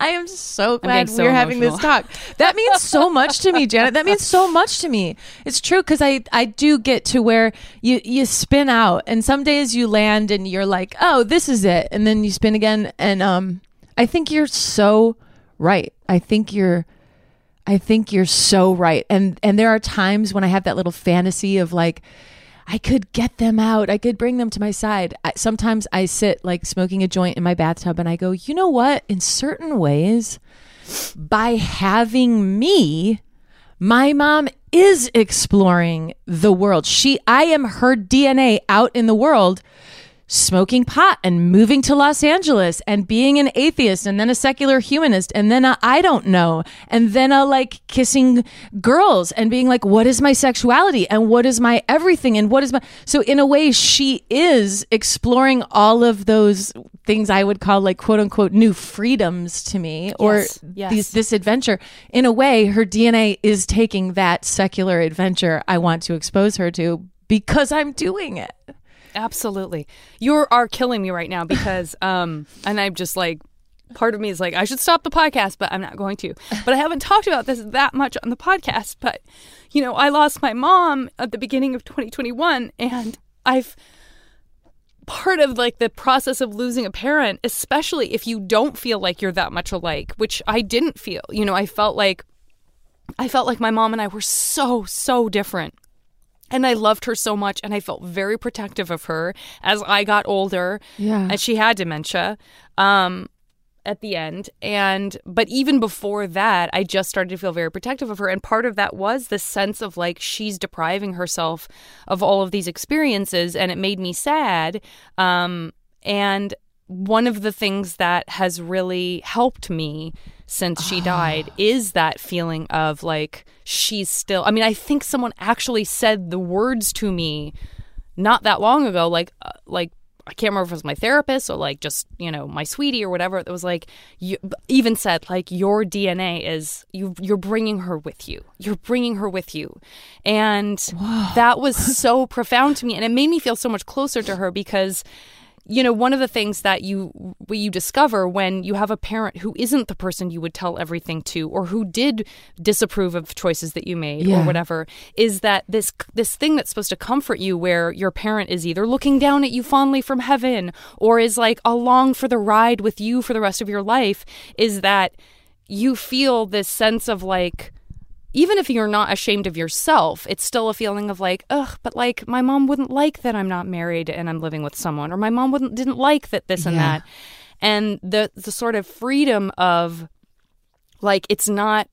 I am so glad so we're having this talk. That means so much to me, Janet. That means so much to me. It's true because I I do get to where you you spin out, and some days you land and you're like, oh, this is it, and then you spin again, and um, I think you're so right. I think you're. I think you're so right. And and there are times when I have that little fantasy of like I could get them out. I could bring them to my side. I, sometimes I sit like smoking a joint in my bathtub and I go, "You know what? In certain ways, by having me, my mom is exploring the world. She I am her DNA out in the world." Smoking pot and moving to Los Angeles and being an atheist and then a secular humanist and then a I don't know and then a like kissing girls and being like what is my sexuality and what is my everything and what is my so in a way she is exploring all of those things I would call like quote unquote new freedoms to me or Yes, yes. these this adventure in a way her DNA is taking that secular adventure I want to expose her to because I'm doing it. Absolutely. You are killing me right now because um and I'm just like part of me is like I should stop the podcast but I'm not going to. But I haven't talked about this that much on the podcast, but you know, I lost my mom at the beginning of 2021 and I've part of like the process of losing a parent, especially if you don't feel like you're that much alike, which I didn't feel. You know, I felt like I felt like my mom and I were so so different. And I loved her so much and I felt very protective of her as I got older. Yeah. And she had dementia. Um at the end and but even before that i just started to feel very protective of her and part of that was the sense of like she's depriving herself of all of these experiences and it made me sad um and one of the things that has really helped me since she died is that feeling of like she's still i mean i think someone actually said the words to me not that long ago like uh, like I can't remember if it was my therapist or like just you know my sweetie or whatever. That was like you even said like your DNA is you you're bringing her with you. You're bringing her with you, and that was so profound to me, and it made me feel so much closer to her because you know one of the things that you you discover when you have a parent who isn't the person you would tell everything to or who did disapprove of choices that you made Yeah. or whatever is that this this thing that's supposed to comfort you where your parent is either looking down at you fondly from heaven or is like along for the ride with you for the rest of your life is that you feel this sense of like even if you're not ashamed of yourself, it's still a feeling of like, ugh, but like my mom wouldn't like that I'm not married and I'm living with someone, or my mom wouldn't didn't like that this and Yeah. that, and the the sort of freedom of like it's not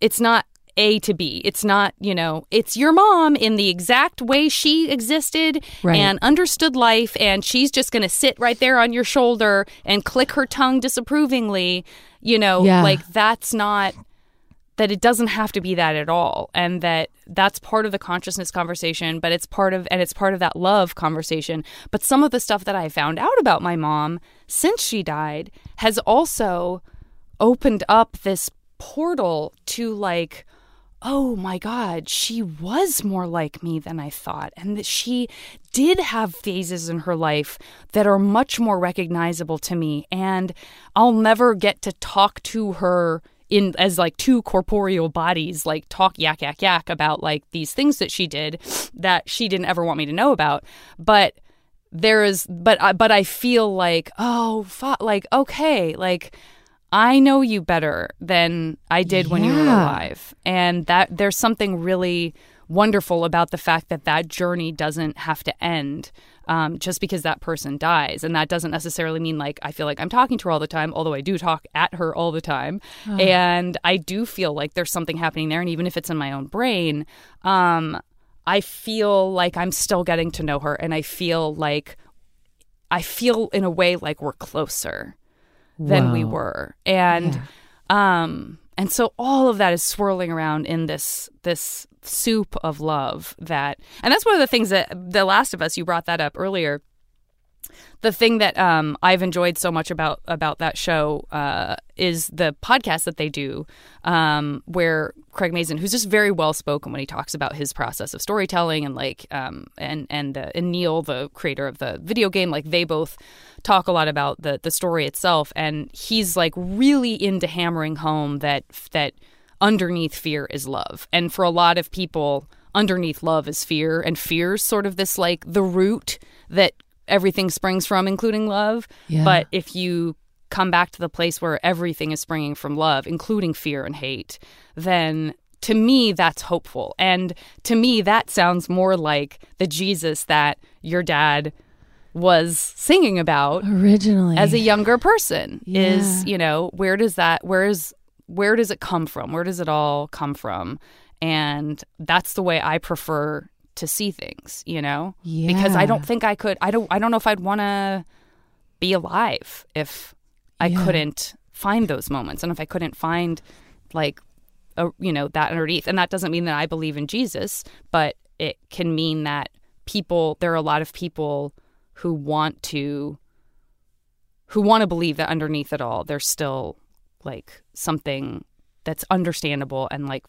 it's not A to B. It's not, you know, it's your mom in the exact way she existed Right. and understood life, and she's just going to sit right there on your shoulder and click her tongue disapprovingly. You know, Yeah. like that's not that it doesn't have to be that at all and that that's part of the consciousness conversation but it's part of and it's part of that love conversation but some of the stuff that i found out about my mom since she died has also opened up this portal to like oh my God, she was more like me than I thought. And that she did have phases in her life that are much more recognizable to me. And I'll never get to talk to her in as like two corporeal bodies like talk yak yak yak about like these things that she did that she didn't ever want me to know about but there is but I, but I feel like oh like okay like I know you better than I did yeah. when you were alive. And that there's something really wonderful about the fact that that journey doesn't have to end um, just because that person dies. And that doesn't necessarily mean like I feel like I'm talking to her all the time, although I do talk at her all the time. Oh. And I do feel like there's something happening there. And even if it's in my own brain, um, I feel like I'm still getting to know her. And I feel like I feel in a way like we're closer than Whoa. we were. And yeah. um and so all of that is swirling around in this this soup of love that and that's one of the things that the last of us you brought that up earlier. The thing that um, I've enjoyed so much about about that show uh, is the podcast that they do, um, where Craig Mazin, who's just very well spoken when he talks about his process of storytelling, and like um, and and uh, and Neil, the creator of the video game, like they both talk a lot about the the story itself, and he's like really into hammering home that that underneath fear is love, and for a lot of people, underneath love is fear, and fear's sort of this like the root that everything springs from, including love. Yeah. But if you come back to the place where everything is springing from love, including fear and hate, then to me, that's hopeful. And to me, that sounds more like the Jesus that your dad was singing about originally as a younger person yeah. is you know where does that where is where does it come from where does it all come from and that's the way i prefer to see things, you know? Yeah. Because I don't think I could I don't I don't know if I'd want to be alive if I yeah. couldn't find those moments and if I couldn't find like a, you know that underneath. And that doesn't mean that I believe in Jesus, but it can mean that people there are a lot of people who want to who want to believe that underneath it all there's still like something that's understandable and like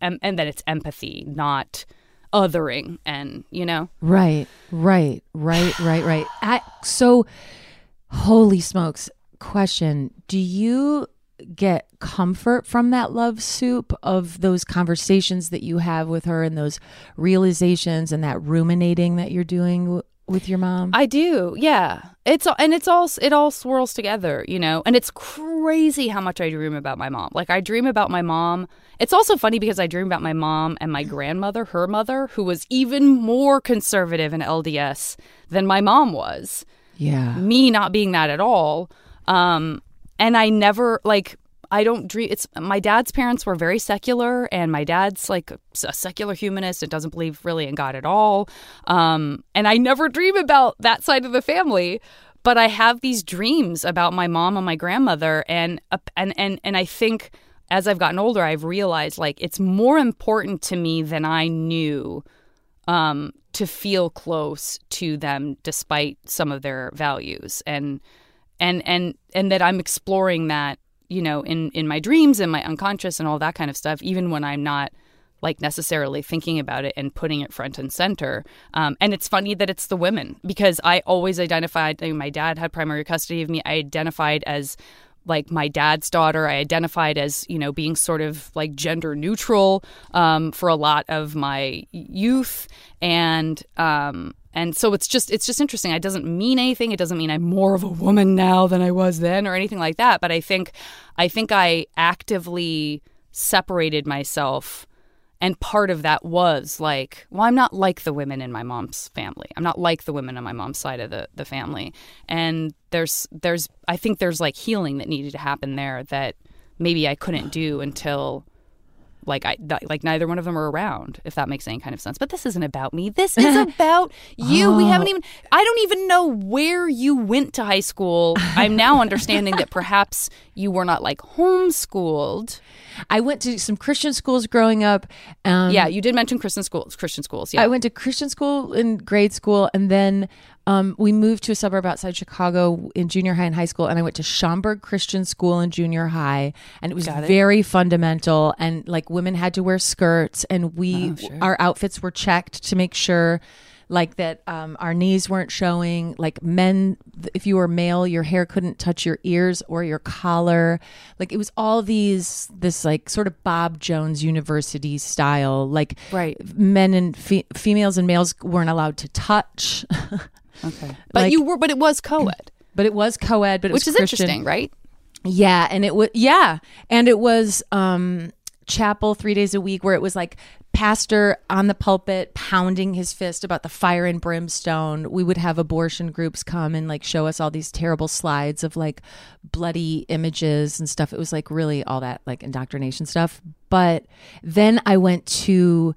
and, and that it's empathy, not othering and you know? Right right right right right. I, so holy smokes question. Do you get comfort from that love soup of those conversations that you have with her and those realizations and that ruminating that you're doing with your mom? I do. Yeah. It's and it's all it all swirls together, you know. And it's crazy how much I dream about my mom. Like I dream about my mom. It's also funny because I dream about my mom and my grandmother, her mother, who was even more conservative in LDS than my mom was. Yeah. Me not being that at all. Um and I never like I don't dream. It's my dad's parents were very secular, and my dad's like a secular humanist and doesn't believe really in God at all. Um, and I never dream about that side of the family, but I have these dreams about my mom and my grandmother, and and and and I think as I've gotten older, I've realized like it's more important to me than I knew um, to feel close to them despite some of their values and and and and that I'm exploring that you know, in in my dreams and my unconscious and all that kind of stuff, even when I'm not like necessarily thinking about it and putting it front and center. Um, and it's funny that it's the women because I always identified. Like, my dad had primary custody of me. I identified as like my dad's daughter. I identified as, you know, being sort of like gender neutral um, for a lot of my youth. And um, and so it's just it's just interesting. It doesn't mean anything. It doesn't mean I'm more of a woman now than I was then or anything like that. But I think I think I actively separated myself and part of that was like well i'm not like the women in my mom's family i'm not like the women on my mom's side of the, the family and there's there's i think there's like healing that needed to happen there that maybe i couldn't do until like I th- like neither one of them are around. If that makes any kind of sense. But this isn't about me. This is about you. We haven't even. I don't even know where you went to high school. I'm now understanding that perhaps you were not like homeschooled. I went to some Christian schools growing up. Um, Yeah, you did mention Christian schools. Christian schools. Yeah. I went to Christian school in grade school, and then um, we moved to a suburb outside Chicago in junior high and high school. And I went to Schaumburg Christian School in junior high, and it was it. very fundamental. And like women had to wear skirts, and we Oh, sure. our outfits were checked to make sure. Like that, um, our knees weren't showing. Like men, if you were male, your hair couldn't touch your ears or your collar. Like it was all these, this like sort of Bob Jones University style. Like Right. men and fe- females and males weren't allowed to touch, okay. But like- you were. But it was co-ed, but it was co-ed. But it which was is Christian. interesting, right? Yeah, and it was yeah, and it was um chapel three days a week where it was like pastor on the pulpit pounding his fist about the fire and brimstone. We would have abortion groups come and like show us all these terrible slides of like bloody images and stuff. It was like really all that like indoctrination stuff. But then I went to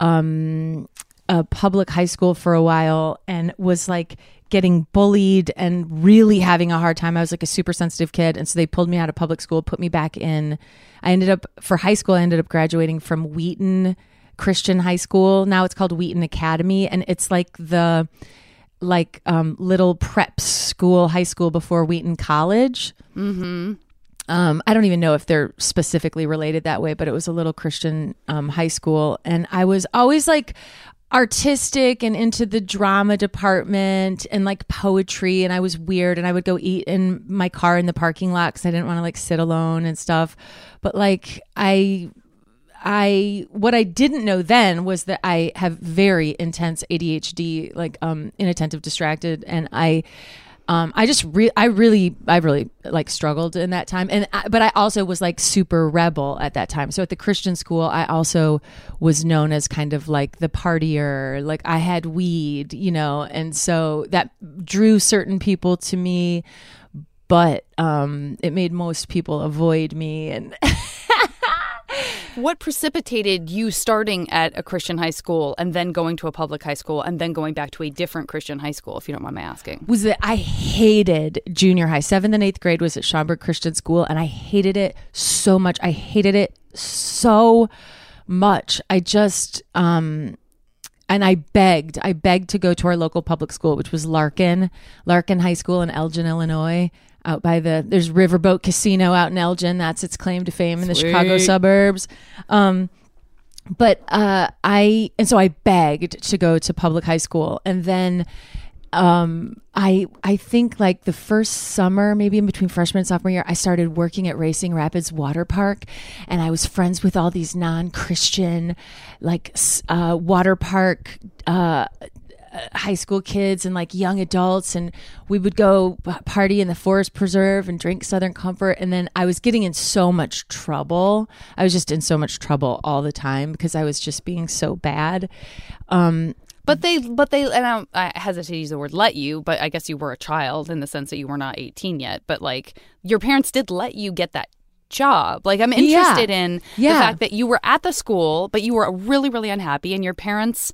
um a public high school for a while and was like getting bullied and really having a hard time. I was like a super sensitive kid. And so they pulled me out of public school, put me back in. I ended up, for high school, I ended up graduating from Wheaton Christian High School. Now it's called Wheaton Academy. And it's like the, like um, little prep school, high school before Wheaton College. Um, I don't even know if they're specifically related that way, but it was a little Christian um, high school. And I was always like artistic and into the drama department and like poetry. And I was weird. And I would go eat in my car in the parking lot because I didn't want to like sit alone and stuff. But like, I. I what I didn't know then was that I have very intense ADHD, like um inattentive, distracted, and I um I just re- I really I really like struggled in that time, and I, but I also was like super rebel at that time. So at the Christian school, I also was known as kind of like the partier, like I had weed, you know, and so that drew certain people to me, but um it made most people avoid me and. What precipitated you starting at a Christian high school and then going to a public high school and then going back to a different Christian high school, if you don't mind my asking? was that I hated junior high. Seventh and eighth grade was at Schaumburg Christian School, and I hated it so much. I hated it so much. I just, um, and I begged, I begged to go to our local public school, which was Larkin, Larkin High School in Elgin, Illinois. Out by the there's Riverboat Casino out in Elgin. That's its claim to fame in the Chicago suburbs. Um, but uh, I and so I begged to go to public high school, and then um, I I think like the first summer, maybe in between freshman and sophomore year, I started working at Racing Rapids Water Park, and I was friends with all these non Christian like uh, water park. Uh, high school kids and like young adults and we would go party in the forest preserve and drink southern comfort and then i was getting in so much trouble i was just in so much trouble all the time because i was just being so bad um But they, but they, and I, I hesitate to use the word let you, but I guess you were a child in the sense that you were not 18 yet. But like your parents did let you get that job. Like I'm Yeah. interested in Yeah. the fact that you were at the school, but you were really, really unhappy, and your parents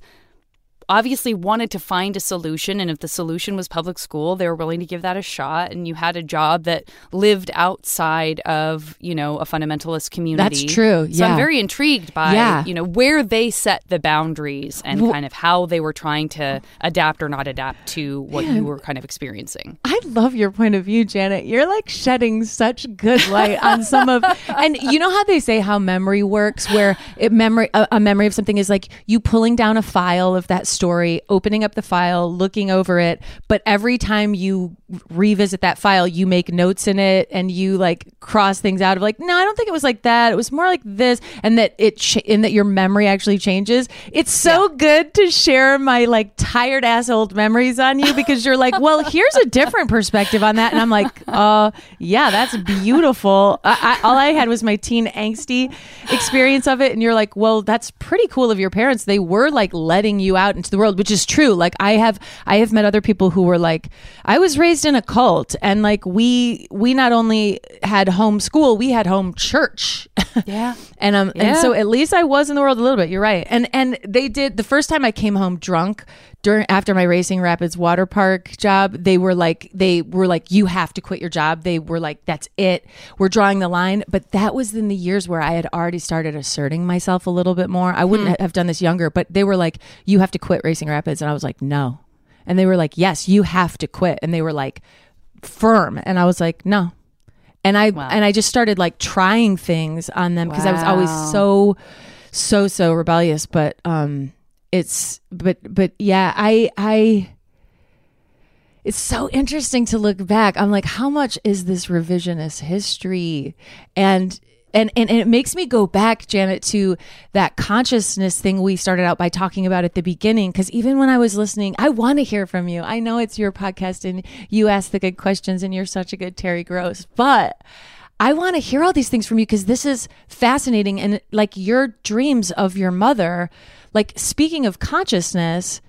obviously wanted to find a solution and if the solution was public school they were willing to give that a shot and you had a job that lived outside of you know a fundamentalist community That's true, so i'm very intrigued by Yeah. you know where they set the boundaries and Well- kind of how they were trying to adapt or not adapt to what you were kind of experiencing I love your point of view, Janet. You're like shedding such good light on some of, and you know how they say how memory works, where it memory a, a memory of something is like you pulling down a file of that story, opening up the file, looking over it, but every time you revisit that file, you make notes in it and you like cross things out of like, no, I don't think it was like that. It was more like this, and that it ch- and that your memory actually changes. It's so good to share my like tired ass old memories on you because you're like, well, here's a different perspective on that, and I'm like, uh, yeah, that's beautiful. I, I, all I had was my teen angsty experience of it, and you're like, well, that's pretty cool of your parents. They were like letting you out and into the world, which is true. Like I have I have met other people who were like I was raised in a cult and like we we not only had home school, we had home church. Yeah. and um and so at least I was in the world a little bit. You're right. And and they did the first time I came home drunk during after my racing rapids water park job, they were like they were like you have to quit your job. They were like that's it. We're drawing the line, but that was in the years where I had already started asserting myself a little bit more. I wouldn't have done this younger, but they were like you have to quit racing rapids and I was like no. And they were like yes, you have to quit. And they were like firm and I was like no. And I Wow. and I just started like trying things on them because I was always so so so rebellious but um it's but but yeah i i it's so interesting to look back i'm like how much is this revisionist history and and, and, and it makes me go back, Janet, to that consciousness thing we started out by talking about at the beginning. Because even when I was listening, I want to hear from you. I know it's your podcast and you ask the good questions and you're such a good Terry Gross, but I want to hear all these things from you because this is fascinating. And like your dreams of your mother, like speaking of consciousness,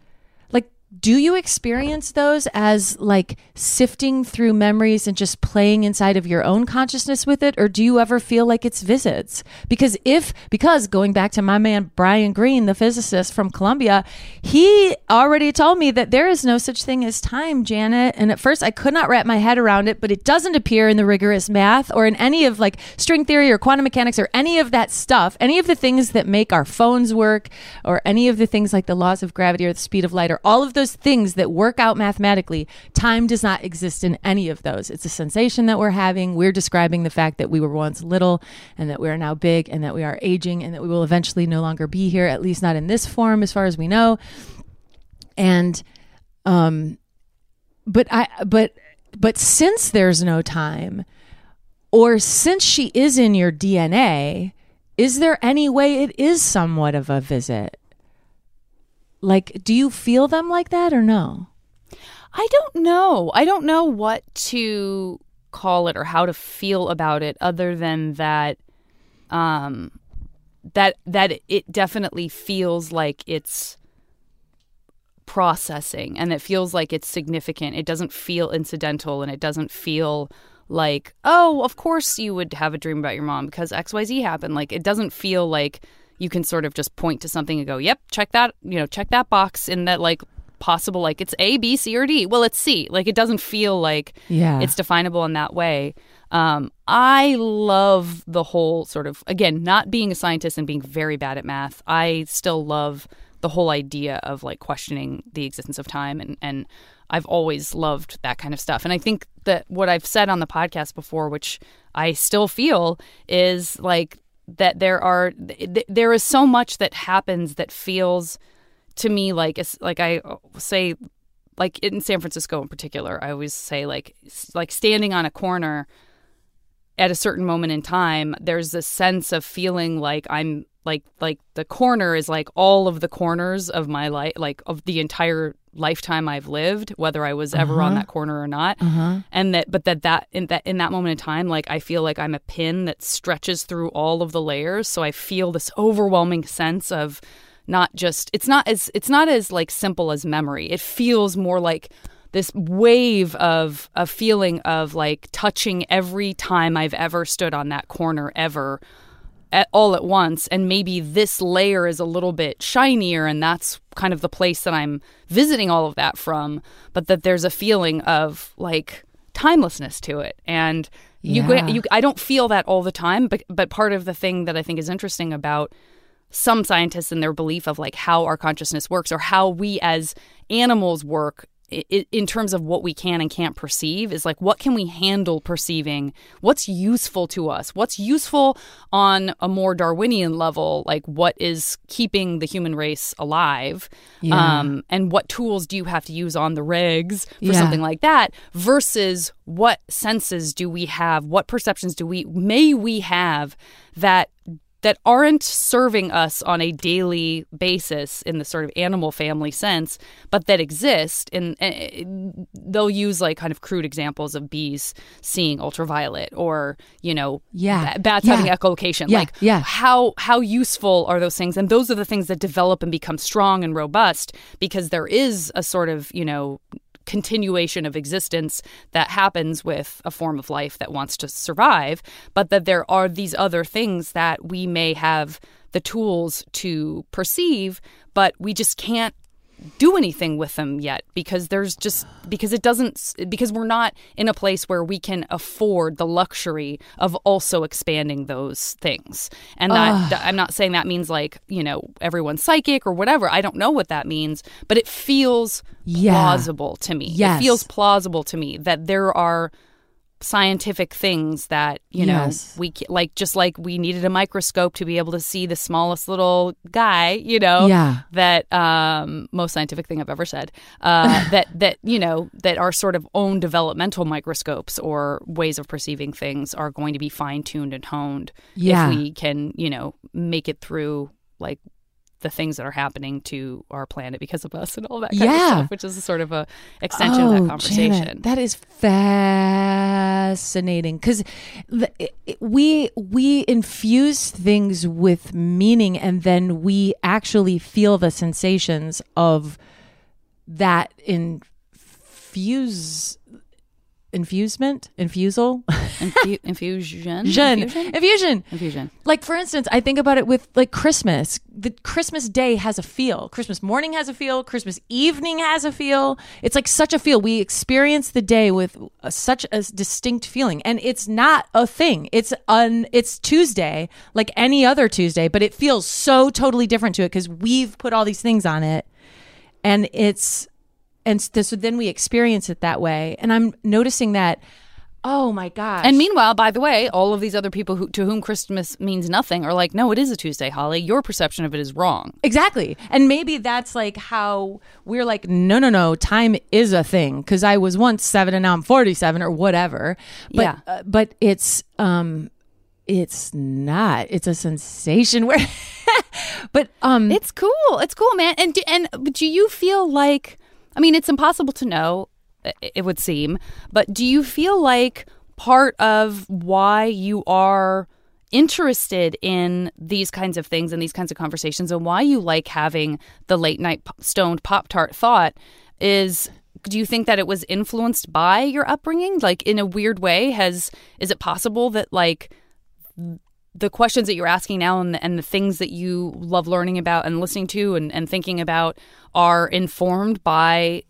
do you experience those as like sifting through memories and just playing inside of your own consciousness with it? Or do you ever feel like it's visits? Because if because going back to my man Brian Greene the physicist from Columbia he already told me that there is no such thing as time Janet. And at first I could not wrap my head around it but it doesn't appear in the rigorous math or in any of like string theory or quantum mechanics or any of that stuff. Any of the things that make our phones work or any of the things like the laws of gravity or the speed of light or all of those things that work out mathematically time does not exist in any of those. It's a sensation that we're having. We're describing the fact that we were once little and that we are now big and that we are aging and that we will eventually no longer be here at least not in this form as far as we know. And um but i but but since there's no time or since she is in your dna is there any way it is somewhat of a visit like do you feel them like that or no I don't know. I don't know what to call it or how to feel about it other than that um that that it definitely feels like it's processing and it feels like it's significant. It doesn't feel incidental and it doesn't feel like, oh, of course you would have a dream about your mom because XYZ happened. Like it doesn't feel like you can sort of just point to something and go, "Yep, check that, you know, check that box in that like possible like it's A, B, C or D." Well, it's C. Like it doesn't feel like yeah it's definable in that way. Um, I love the whole sort of again, not being a scientist and being very bad at math. I still love the whole idea of like questioning the existence of time and and I've always loved that kind of stuff. And I think that what I've said on the podcast before, which I still feel, is like that there are th- there is so much that happens that feels to me like it's like I say like in San Francisco in particular, I always say like like standing on a corner at a certain moment in time, there's this sense of feeling like I'm like like the corner is like all of the corners of my life, like of the entire lifetime I've lived, whether I was ever on Uh-huh. that corner or not. uh-huh And that, but that that in that in that moment in time, like I feel like I'm a pin that stretches through all of the layers. So I feel this overwhelming sense of not just it's not as it's not as like simple as memory. It feels more like this wave of a feeling of like touching every time I've ever stood on that corner ever at, all at once and maybe this layer is a little bit shinier and that's kind of the place that I'm visiting all of that from but that there's a feeling of like timelessness to it and you Yeah. you I don't feel that all the time but but part of the thing that I think is interesting about some scientists and their belief of like how our consciousness works or how we as animals work in terms of what we can and can't perceive is like what can we handle perceiving? What's useful to us? What's useful on a more darwinian level? Like what is keeping the human race alive? Yeah. um, and what tools do you have to use on the regs for Yeah. something like that versus what senses do we have? What perceptions do we may we have that that aren't serving us on a daily basis in the sort of animal family sense, but that exist. And, and eh, they'll use like kind of crude examples of bees seeing ultraviolet or you know Yeah. bats Yeah. having echolocation. Yeah. Like Yeah. how how useful are those things? And those are the things that develop and become strong and robust because there is a sort of you know continuation of existence that happens with a form of life that wants to survive, but that there are these other things that we may have the tools to perceive, but we just can't do anything with them yet because there's just because it doesn't because we're not in a place where we can afford the luxury of also expanding those things and that, that- i'm not saying that means like you know everyone's psychic or whatever i don't know what that means but it feels Yeah. plausible to me Yes. it feels plausible to me that there are scientific things that you know Yes. we like just like we needed a microscope to be able to see the smallest little guy you know Yeah. that um most scientific thing i've ever said uh that that you know that our sort of own developmental microscopes or ways of perceiving things are going to be fine-tuned and honed Yeah. if we can you know make it through like the things that are happening to our planet because of us and all that kind of stuff which is a sort of a extension of Oh, that conversation. Janet, that is fascinating. Because we we infuse things with meaning, and then we actually feel the sensations of that infuse infusement infusal? Infu- infusion? Infusion. infusion? Infusion. Infusion. Like for instance i think about it with like christmas. The christmas day has a feel. Christmas morning has a feel. Christmas evening has a feel. It's like such a feel. We experience the day with a, such a distinct feeling. And it's not a thing. It's un it's tuesday like any other tuesday but it feels so totally different to it because we've put all these things on it. And it's and so then we experience it that way and i'm noticing that oh my gosh And meanwhile, by the way, all of these other people who, to whom Christmas means nothing are like, no, it is a Tuesday, Holly. Your perception of it is wrong. Exactly. And maybe that's like how we're like, no, no, no, time is a thing because I was once seven and now I'm 47 or whatever. But, Yeah. uh, but it's, um, it's not. It's a sensation where, but, um, It's cool. It's cool, man. And do, and do you feel like? I mean, it's impossible to know. It would seem, but do you feel like part of why you are interested in these kinds of things and these kinds of conversations, and why you like having the late night stoned pop tart thought is? Do you think that it was influenced by your upbringing, like in a weird way? Has is it possible that like the questions that you're asking now and the, and the things that you love learning about and listening to and, and thinking about are informed by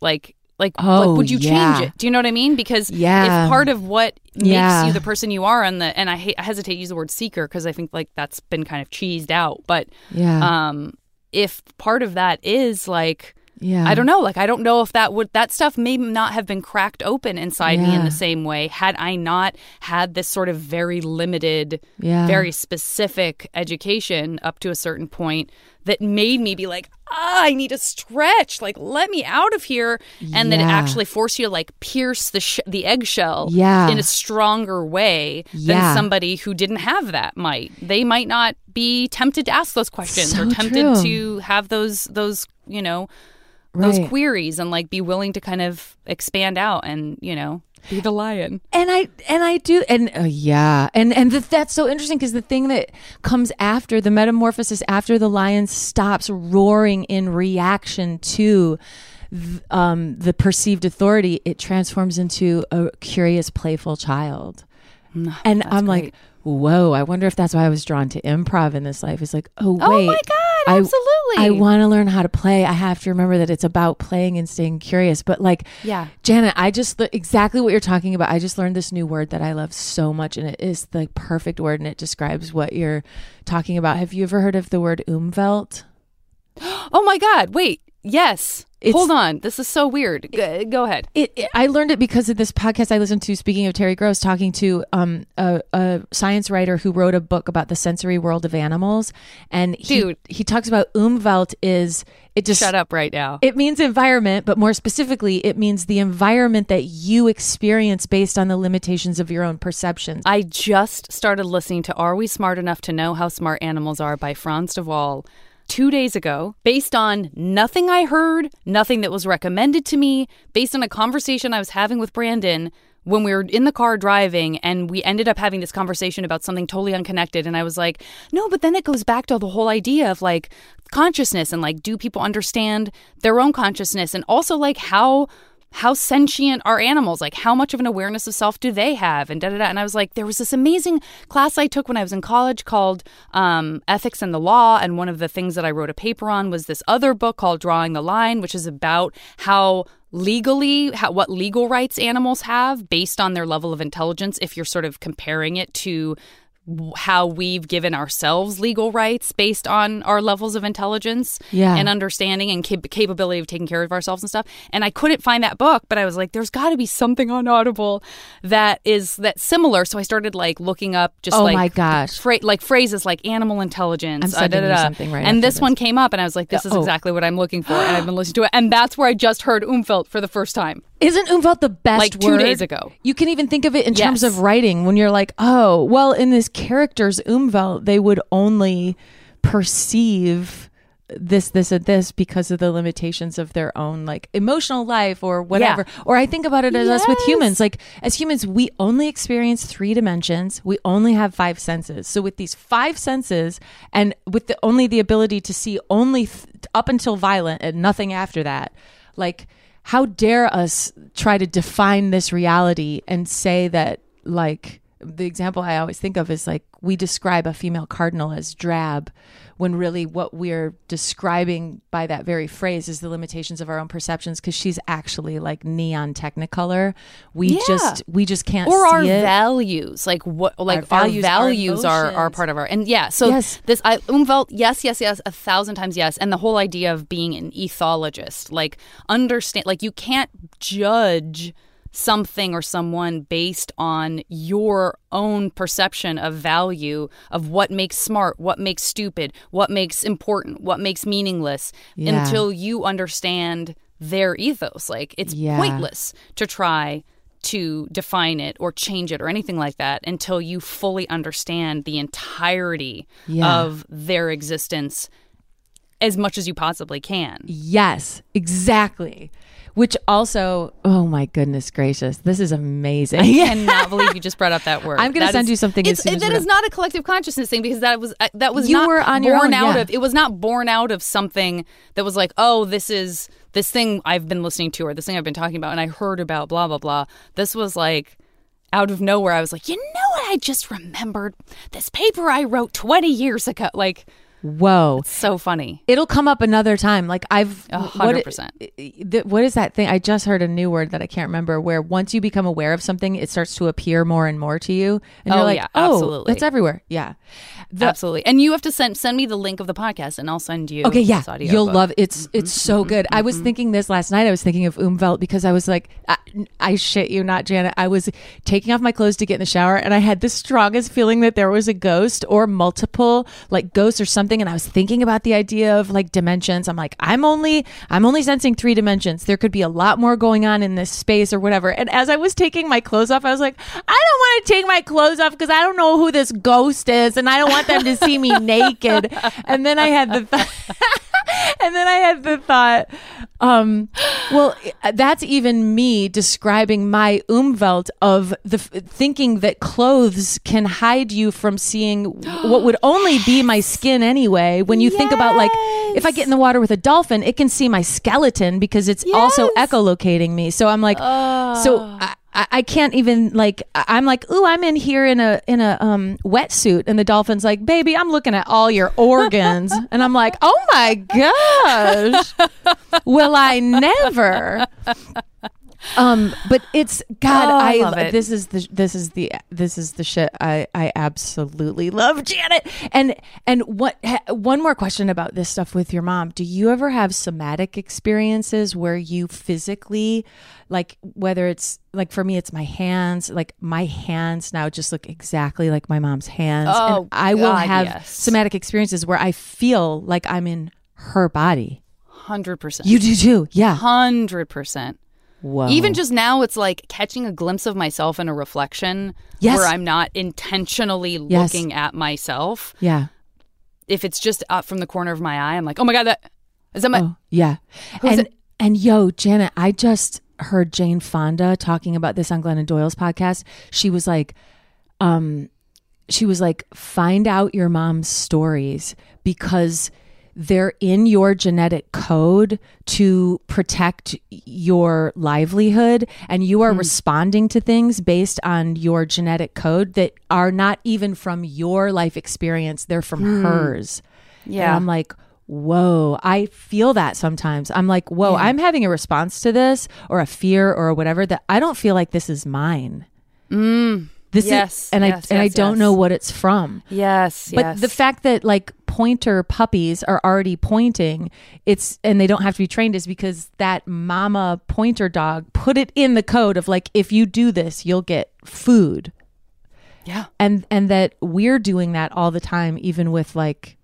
like like, Oh, like would you yeah. change it do you know what i mean because Yeah. if part of what makes Yeah. you the person you are and the and i, ha- I hesitate to use the word seeker because i think like that's been kind of cheesed out but yeah, um if part of that is like yeah. I don't know. Like, I don't know if that would, that stuff may not have been cracked open inside me in the same way had I not had this sort of very limited, Yeah. very specific education up to a certain point that made me be like, ah, I need to stretch. Like, let me out of here. And then actually force you to like pierce the, sh- the eggshell Yeah. in a stronger way Yeah. than somebody who didn't have that might. They might not be tempted to ask those questions or tempted true. to have those, those, you know, those Right. queries and like be willing to kind of expand out and you know be the lion and I and I do and uh, yeah and and th- that's so interesting because the thing that comes after the metamorphosis after the lion stops roaring in reaction to th- um, the perceived authority it transforms into a curious playful child and I'm like great. Whoa I wonder if that's why I was drawn to improv in this life It's like oh wait. Oh wait my God, I- absolutely. I want to learn how to play I have to remember that it's about playing and staying curious but like Yeah. Janet, I just exactly what you're talking about. I just learned this new word that I love so much, and it is the perfect word, and it describes what you're talking about. Have you ever heard of the word umwelt? oh my god wait Yes. It's- Hold on. This is so weird. G- go ahead. It, it- I learned it because of this podcast I listened to. Speaking of Terry Gross, talking to um, a, a science writer who wrote a book about the sensory world of animals, and he Dude. he talks about umwelt is it just Shut up right now. It means environment, but more specifically, it means the environment that you experience based on the limitations of your own perceptions. I just started listening to Are We Smart Enough to Know How Smart Animals Are by Frans de Waal two days ago, based on nothing I heard, nothing that was recommended to me, based on a conversation I was having with Brandon when we were in the car driving and we ended up having this conversation about something totally unconnected. And I was like, "No, but then it goes back to the whole idea of like consciousness and like do people understand their own consciousness? And also like how how sentient are animals? Like, how much of an awareness of self do they have? And da da da. And I was like, there was this amazing class I took when I was in college called um, Ethics and the Law. And one of the things that I wrote a paper on was this other book called Drawing the Line, which is about how legally how, what legal rights animals have based on their level of intelligence if you're sort of comparing it to how we've given ourselves legal rights based on our levels of intelligence Yeah. and understanding and cap- capability of taking care of ourselves and stuff. And I couldn't find that book, but I was like, there's got to be something on Audible that is that similar. So I started like looking up just Oh like my gosh. fra- like phrases like animal intelligence. I'm uh, sending you da-da-da. something right And this, this. one came up, and I was like, this is Oh. exactly what I'm looking for, and I've been listening to it, and that's where I just heard Umwelt for the first time. Isn't umwelt the best Like two word? days ago. You can even think of it in terms of writing when you're like, oh, well, in this character's umwelt, they would only perceive this, this, and this because of the limitations of their own like emotional life or whatever. Or I think about it as us with humans. Like as humans, we only experience three dimensions. We only have five senses. So with these five senses and with the only the ability to see only th- up until violent and nothing after that, like how dare us try to define this reality and say that like the example I always think of is like we describe a female cardinal as drab when really what we're describing by that very phrase is the limitations of our own perceptions because she's actually like neon technicolor we Yeah. just we just can't or see our it values like what like our values, values, our are, are part of our and yeah so Yes. this I umwelt yes yes yes a thousand times yes and the whole idea of being an ethologist like understand like you can't judge something or someone based on your own perception of value of what makes smart what makes stupid what makes important what makes meaningless Yeah. until you understand their ethos like it's Yeah. pointless to try to define it or change it or anything like that until you fully understand the entirety Yeah. of their existence as much as you possibly can. yes exactly which also oh my goodness gracious this is amazing I cannot believe you just brought up that word. I'm gonna send is- you something as soon as that is not a collective consciousness thing because that was uh, that was You not were on your born own, out yeah. of. It was not born out of something that was like, oh, this is this thing I've been listening to or this thing I've been talking about and I heard about blah blah blah. This was like out of nowhere. I was like, you know what? I just remembered this paper I wrote 20 years ago. Like, whoa so funny. It'll come up another time. Like I've A hundred percent. the- what is that thing? I just heard a new word that I can't remember. Where once you become aware of something, it starts to appear more and more to you, and Oh, you're like, yeah, "Oh, absolutely. that's everywhere." Yeah. The- Absolutely. And you have to send send me the link of the podcast and I'll send you Okay, yeah, you'll book. love it's mm-hmm. it's so mm-hmm. good. I was mm-hmm. thinking this last night. I was thinking of Umwelt because I was like, I, I shit you not, Janet. I was taking off my clothes to get in the shower, and I had the strongest feeling that there was a ghost or multiple like ghosts or something. And I was thinking about the idea of like dimensions. I'm like, I'm only I'm only sensing three dimensions. There could be a lot more going on in this space or whatever. And as I was taking my clothes off, I was like, I don't want to take my clothes off because I don't know who this ghost is, and I don't want them to see me naked. And then I had the thought. and then I had the thought, um, well, that's even me describing my umwelt of the f- thinking that clothes can hide you from seeing what would only be my skin anyway. When you think about like, if I get in the water with a dolphin, it can see my skeleton because it's also echolocating me. So I'm like, oh. so I, I I can't even like I'm like, ooh, I'm in here in a in a um wetsuit, and the dolphin's like, baby, I'm looking at all your organs, and I'm like, oh my gosh, will I never? um, but it's God. Oh, I I, love it. this is the this is the this is the shit. I I absolutely love Janet. And and what ha- one more question about this stuff with your mom? Do you ever have somatic experiences where you physically, like whether it's like for me, it's my hands. Like my hands now just look exactly like my mom's hands. Oh, and I will have yes. somatic experiences where I feel like I'm in her body. Hundred percent. You do too, yeah. Hundred percent. Whoa. Even just now, it's like catching a glimpse of myself in a reflection Yes. where I'm not intentionally Yes. looking at myself. yeah. If it's just up from the corner of my eye, I'm like, oh my God, that is that my. Oh, yeah. And and yo, Janet, I just heard Jane Fonda talking about this on Glennon Doyle's podcast. She was like, um, she was like, find out your mom's stories because they're in your genetic code to protect your livelihood and you are responding to things based on your genetic code that are not even from your life experience they're from hers and Yeah. I'm like, whoa, I feel that sometimes. I'm like, whoa, I'm having a response to this or a fear or whatever that I don't feel like this is mine. Mm, this Yes, is, and yes, I and I yes, don't know what it's from. yes. But yes. the fact that like pointer puppies are already pointing, it's and they don't have to be trained is because that mama pointer dog put it in the code of like if you do this, you'll get food yeah. and and that we're doing that all the time even with like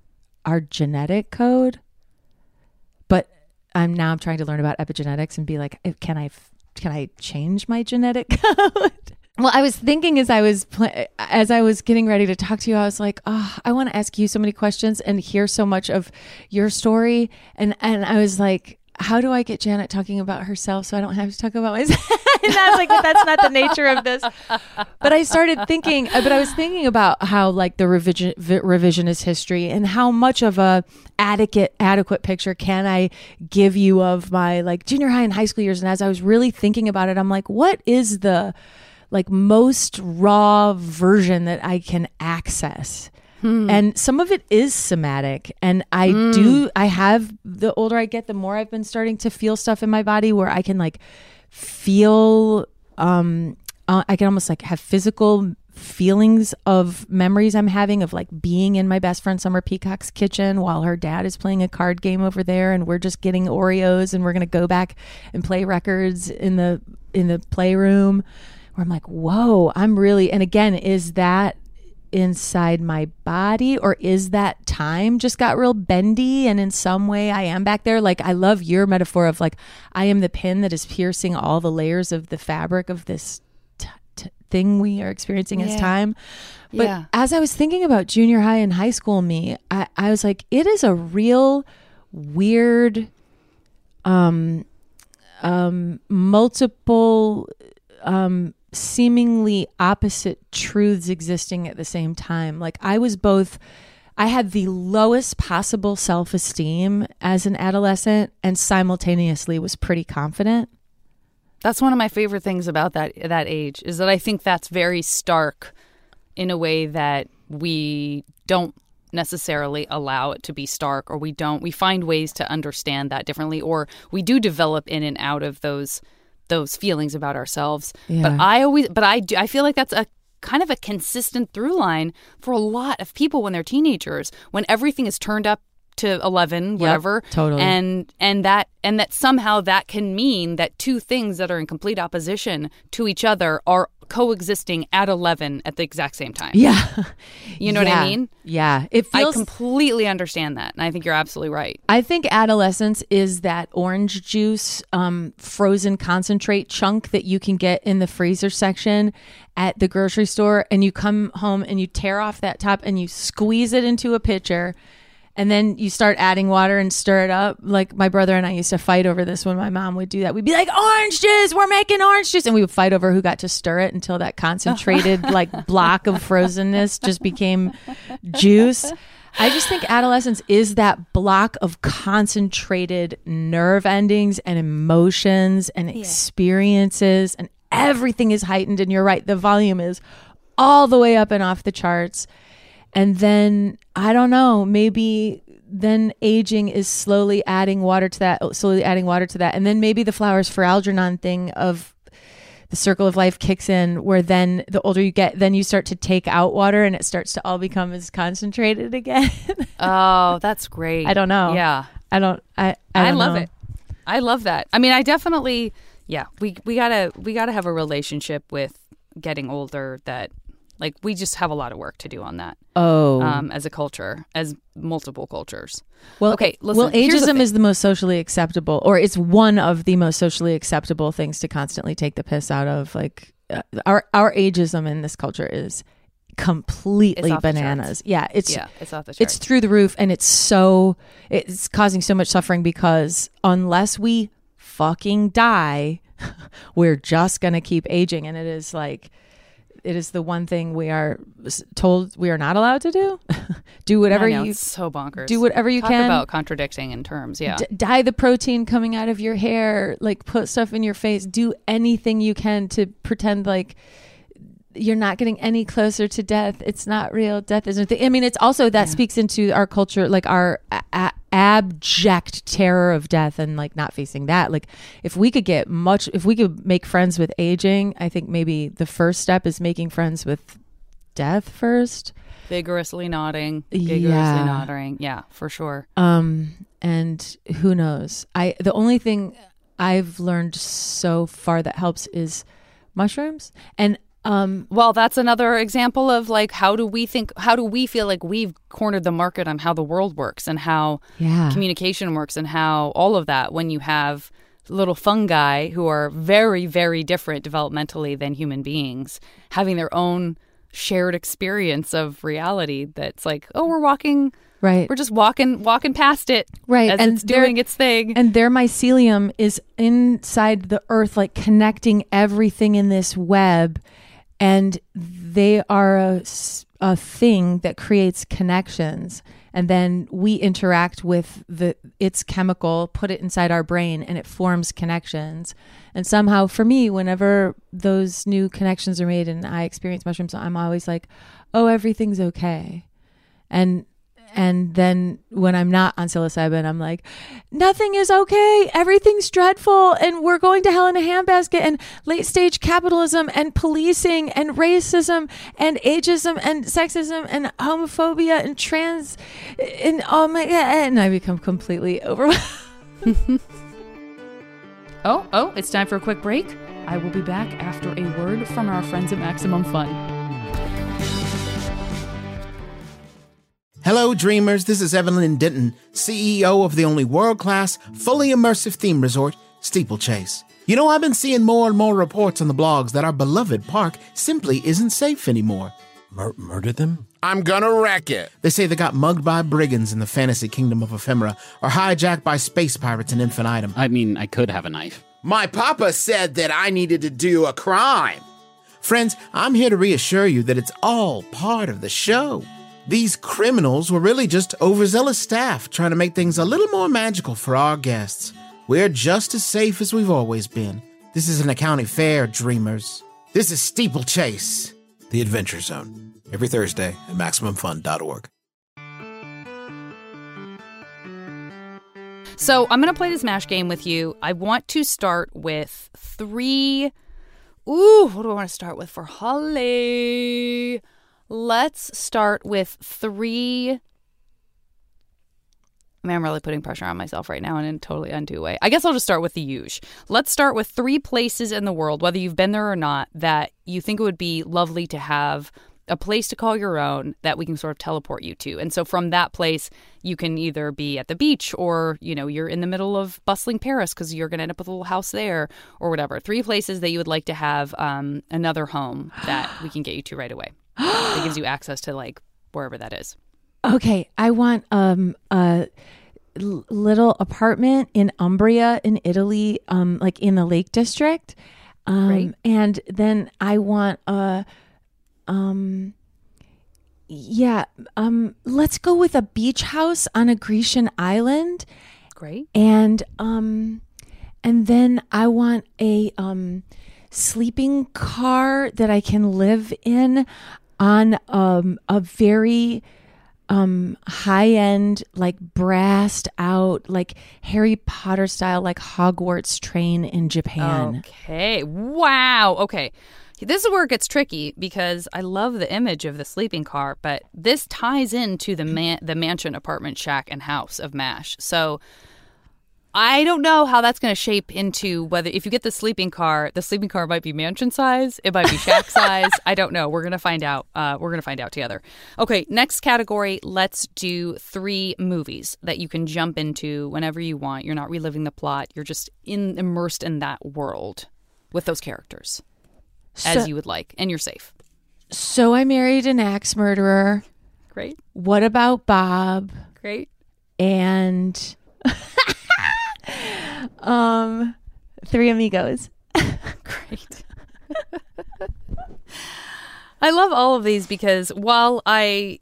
our genetic code but i'm now i'm trying to learn about epigenetics and be like can i can i change my genetic code? Well i was thinking as i was pl- as i was getting ready to talk to you i was like oh i want to ask you so many questions and hear so much of your story. And and i was like how do I get Janet talking about herself so I don't have to talk about myself? and I was like, but that's not the nature of this. But I started thinking, uh, but I was thinking about how like the revision, vi- revisionist history and how much of a adequate adequate picture can I give you of my like junior high and high school years. And as I was really thinking about it, I'm like, what is the like most raw version that I can access? And some of it is somatic. And I do, I have, the older I get, the more I've been starting to feel stuff in my body where I can like feel, um, uh, I can almost like have physical feelings of memories I'm having of like being in my best friend Summer Peacock's kitchen while her dad is playing a card game over there and we're just getting Oreos and we're going to go back and play records in the in the playroom where I'm like, "Whoa, I'm really..." And again, is that inside my body or is that time just got real bendy? And in some way I am back there. Like I love your metaphor of like I am the pin that is piercing all the layers of the fabric of this t- t- thing we are experiencing as time. But Yeah. as I was thinking about junior high and high school me I, I was like it is a real weird um um multiple um seemingly opposite truths existing at the same time. Like i was both i had the lowest possible self-esteem as an adolescent and simultaneously was pretty confident. That's one of my favorite things about that that age is that I think that's very stark in a way that we don't necessarily allow it to be stark or we don't we find ways to understand that differently or we do develop in and out of those those feelings about ourselves Yeah. but i always but i do i feel like that's a kind of a consistent through line for a lot of people when they're teenagers when everything is turned up to 11 whatever totally. and and that and that somehow that can mean that two things that are in complete opposition to each other are coexisting at 11 at the exact same time. Yeah. You know what i mean? Yeah. It i completely understand that and i think you're absolutely right. I think adolescence is that orange juice um, frozen concentrate chunk that you can get in the freezer section at the grocery store, and you come home and you tear off that top and you squeeze it into a pitcher. And then you start adding water and stir it up. Like my brother and I used to fight over this when my mom would do that. We'd be like, orange juice, we're making orange juice. And we would fight over who got to stir it until that concentrated like block of frozenness just became juice. I just think adolescence is that block of concentrated nerve endings and emotions and experiences, and everything is heightened. And you're right, the volume is all the way up and off the charts. And then I don't know, maybe then aging is slowly adding water to that, oh, slowly adding water to that, and then maybe the flowers for Algernon thing of the circle of life kicks in where then the older you get then you start to take out water and it starts to all become as concentrated again Oh, that's great. i don't know Yeah. i don't i i, I, don't love know. it. I love that. I mean, I definitely, yeah, we we gotta we gotta have a relationship with getting older. That like we just have a lot of work to do on that oh um, as a culture, as multiple cultures. well okay, well listen, the ageism thing. is the most socially acceptable or it's one of the most socially acceptable things to constantly take the piss out of like uh, our our ageism in this culture is completely bananas yeah it's yeah, it's off the charts. it's through the roof and it's so it's causing so much suffering because unless we fucking die we're just going to keep aging and it is like it is the one thing we are told we are not allowed to do do whatever I know, you so bonkers. do whatever you Talk can about contradicting in terms. Yeah, D- dye the protein coming out of your hair like put stuff in your face do anything you can to pretend like you're not getting any closer to death. It's not real. Death isn't i mean it's also that speaks into our culture like our a- abject terror of death and like not facing that. Like if we could get much if we could make friends with aging i think maybe the first step is making friends with death first. Vigorously nodding, vigorously Yeah. nodding. Yeah, for sure. um and who knows? I the only thing i've learned so far that helps is mushrooms. And um Well, that's another example of like how do we think how do we feel like we've cornered the market on how the world works and how yeah. communication works and how all of that when you have little fungi who are very very different developmentally than human beings having their own shared experience of reality that's like oh we're walking right. we're just walking walking past it Right, and it's doing its thing. and their mycelium is inside the earth like connecting everything in this web and they are a, a thing that creates connections. And then we interact with the its chemical put it inside our brain and it forms connections. And somehow for me whenever those new connections are made and i experience mushrooms i'm always like oh everything's okay. And and then when I'm not on psilocybin, I'm like, nothing is okay. Everything's dreadful. And we're going to hell in a handbasket and late stage capitalism and policing and racism and ageism and sexism and homophobia and trans and oh my God. And I become completely overwhelmed. oh oh it's time for a quick break i will be back after a word from our friends at maximum fun Hello, dreamers. This is Evelyn Denton, CEO of the only world class, fully immersive theme resort, Steeplechase. You know, I've been seeing more and more reports on the blogs that our beloved park simply isn't safe anymore. Mur- murder them? I'm gonna wreck it. They say they got mugged by brigands in the fantasy kingdom of ephemera, or hijacked by space pirates in infinitum. I mean, I could have a knife. My papa said that I needed to do a crime. Friends, I'm here to reassure you that it's all part of the show. These criminals were really just overzealous staff trying to make things a little more magical for our guests. We're just as safe as we've always been. This isn't a county fair, dreamers. This is Steeplechase. The Adventure Zone. Every Thursday at MaximumFun.org. So I'm going to play this MASH game with you. I want to start with three. Ooh, what do I want to start with for Holly? Let's start with three. I mean, I'm really putting pressure on myself right now in a totally undue way. I guess I'll just start with the huge. Let's start with three places in the world, whether you've been there or not, that you think it would be lovely to have a place to call your own that we can sort of teleport you to. And so from that place, you can either be at the beach or, you know, you're in the middle of bustling Paris because you're going to end up with a little house there or whatever. Three places that you would like to have um, another home that we can get you to right away. That gives you access to like wherever that is. Okay, I want um a little apartment in Umbria in Italy, um like in the Lake District. Um Right. and then I want a um yeah, um let's go with a beach house on a Grecian island Great. and um and then I want a um sleeping car that I can live in on um a very um high end like brassed out like Harry Potter style like Hogwarts train in Japan. Okay. Wow. Okay. This is where it gets tricky because I love the image of the sleeping car, but this ties into the man- the mansion, apartment, shack, and house of Mash. So I don't know how that's going to shape into whether if you get the sleeping car, the sleeping car might be mansion size, it might be shack size. I don't know. We're going to find out. Uh, we're going to find out together. Okay, next category. Let's do three movies that you can jump into whenever you want. You're not reliving the plot. You're just in immersed in that world with those characters as you would like, and you're safe. So I married an axe murderer. Great, What about Bob? great. And um Three Amigos. Great. I love all of these because while I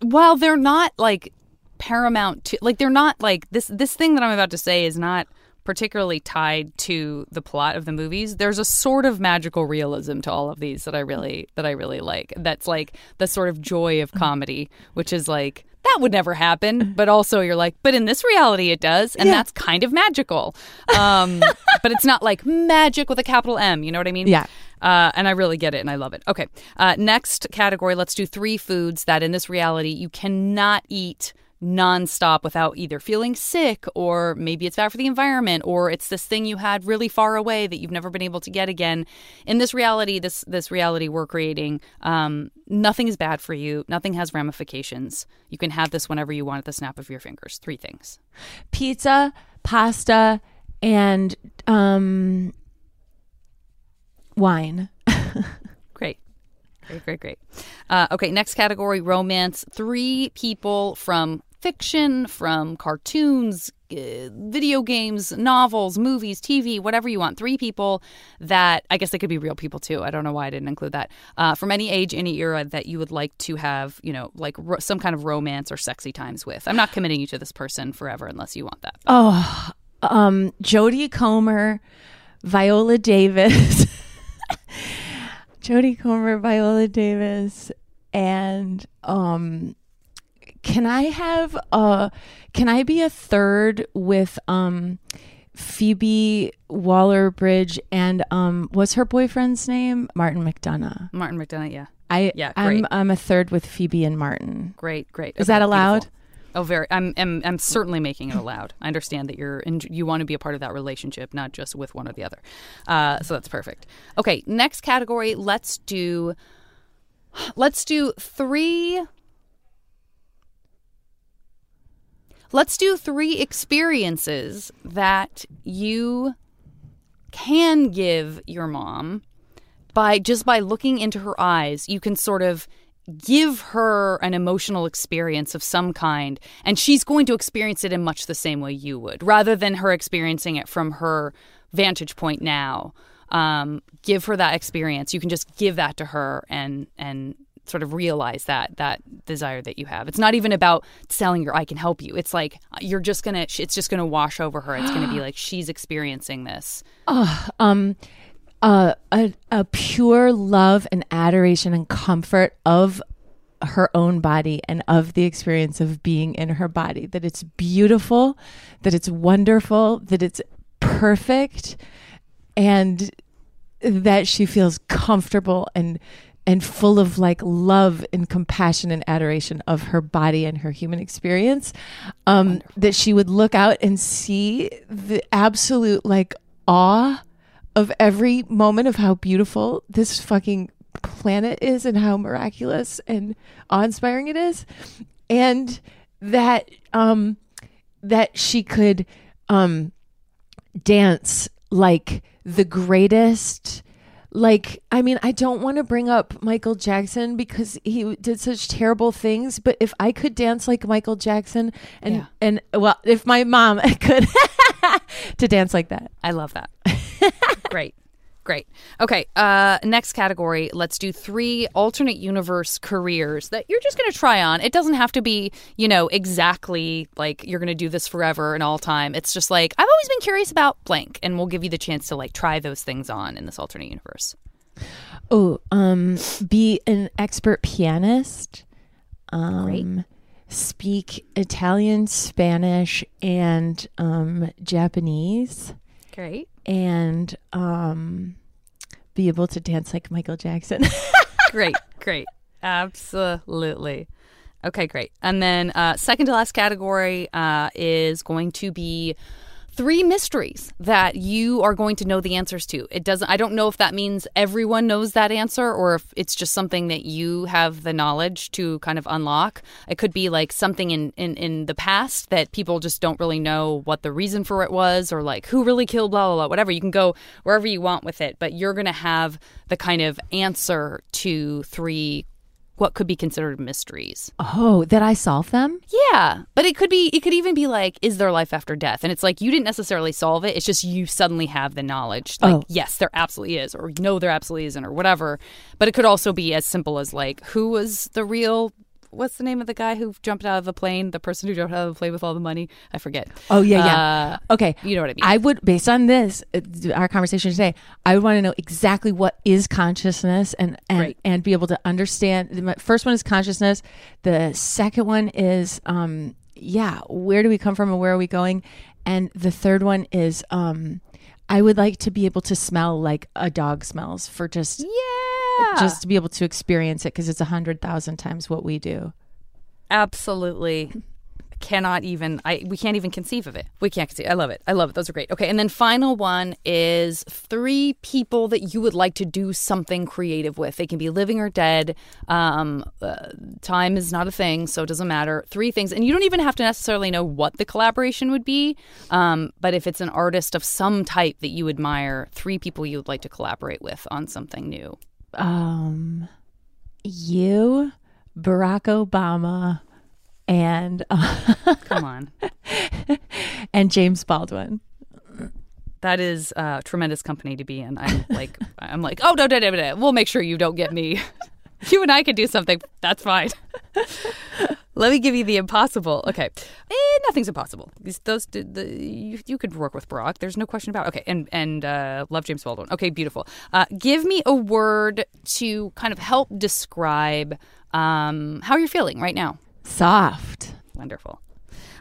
while they're not like paramount to like they're not like this this thing that I'm about to say is not particularly tied to the plot of the movies there's a sort of magical realism to all of these that I really that I really like that's like the sort of joy of comedy which is like that would never happen but also you're like but in this reality it does and that's kind of magical um but it's not like magic with a capital M you know what I mean Yeah. uh, and I really get it and I love it. Okay. Uh, next category, let's do three foods that in this reality you cannot eat nonstop without either feeling sick or maybe it's bad for the environment or it's this thing you had really far away that you've never been able to get again. In this reality, this this reality we're creating, um, nothing is bad for you. Nothing has ramifications. You can have this whenever you want at the snap of your fingers. Three things. Pizza, pasta, and um wine. Great. Great, great. Uh, okay, next category romance. Three people from fiction, from cartoons, uh, video games, novels, movies, TV, whatever you want. Three people that I guess they could be real people too. I don't know why I didn't include that. Uh, from any age, any era that you would like to have, you know, like ro- some kind of romance or sexy times with. I'm not committing you to this person forever unless you want that. Oh, um Jodie Comer, Viola Davis. Jodie Comer, Viola Davis, and um can I have uh can I be a third with um Phoebe Waller Bridge and um what's her boyfriend's name? Martin McDonagh. Martin McDonagh, yeah. I Yeah, I'm great. I'm a third with Phoebe and Martin. Great, great. Is that allowed? beautiful. Oh, very. I'm, I'm, I'm certainly making it allowed. I understand that you're, in, you want to be a part of that relationship, not just with one or the other. Uh, so that's perfect. Okay, next category. Let's do, let's do three. Let's do three experiences that you can give your mom by just by looking into her eyes, you can sort of give her an emotional experience of some kind, and she's going to experience it in much the same way you would, rather than her experiencing it from her vantage point now. Um, give her that experience. You can just give that to her and and sort of realize that that desire that you have. It's not even about selling your I can help you. It's like you're just gonna. It's just gonna wash over her. It's gonna be like she's experiencing this. um uh, a a pure love and adoration and comfort of her own body and of the experience of being in her body. That it's beautiful that it's wonderful that it's perfect and that she feels comfortable and and full of like love and compassion and adoration of her body and her human experience. Um that she would look out and see the absolute like awe of every moment of how beautiful this fucking planet is and how miraculous and awe-inspiring it is and that um that she could um dance like the greatest like i mean i don't want to bring up michael jackson because he did such terrible things but if i could dance like michael jackson and Yeah. and well if my mom could to dance like that I love that. Great. Great. Okay. Uh, next category. Let's do three alternate universe careers that you're just going to try on. It doesn't have to be, you know, exactly like you're going to do this forever and all time. It's just like, I've always been curious about blank, and we'll give you the chance to like try those things on in this alternate universe. Oh, um, be an expert pianist. um, speak Italian, Spanish, and um, Japanese, Great. And um, be able to dance like Michael Jackson. Great. Great. Absolutely. Okay, great. And then uh, second to last category uh, is going to be three mysteries that you are going to know the answers to. It doesn't. I don't know if that means everyone knows that answer or if it's just something that you have the knowledge to kind of unlock. It could be like something in in in the past that people just don't really know what the reason for it was or like who really killed blah blah blah. Whatever. You can go wherever you want with it, but you're going to have the kind of answer to three what could be considered mysteries. oh, that I solve them? Yeah, but it could be it could even be like is there life after death? And it's like you didn't necessarily solve it. It's just you suddenly have the knowledge. Like Oh. yes, there absolutely is or no there absolutely isn't or whatever. But it could also be as simple as like who was the real what's the name of the guy who jumped out of the plane? The person who jumped out of the plane with all the money? I forget. Oh yeah, yeah. Uh, okay, you know what I mean. I would, based on this, uh, our conversation today, I would want to know exactly what is consciousness and and Great. and be able to understand. The first one is consciousness. The second one is, um, yeah, where do we come from and where are we going? And the third one is, um, I would like to be able to smell like a dog smells for just yeah. just to be able to experience it because it's a hundred thousand times what we do. absolutely cannot even I we can't even conceive of it. We can't conceive. I love it. I love it. Those are great. Okay, and then final one is three people that you would like to do something creative with. They can be living or dead. Um, uh, time is not a thing, so it doesn't matter. Three things, and you don't even have to necessarily know what the collaboration would be. Um, but if it's an artist of some type that you admire, three people you would like to collaborate with on something new. um you barack obama and Come on. and james baldwin That is uh, tremendous company to be in. I'm like, I'm like, oh no, no, no, no, we'll make sure you don't get me. you and I can do something. That's fine. Let me give you the impossible. Okay, eh, nothing's impossible. Those, the, you, you could work with Barack. There's no question about. It. Okay, and and uh, love James Baldwin. Okay, beautiful. Uh, give me a word to kind of help describe um, how you're feeling right now. Soft Wonderful.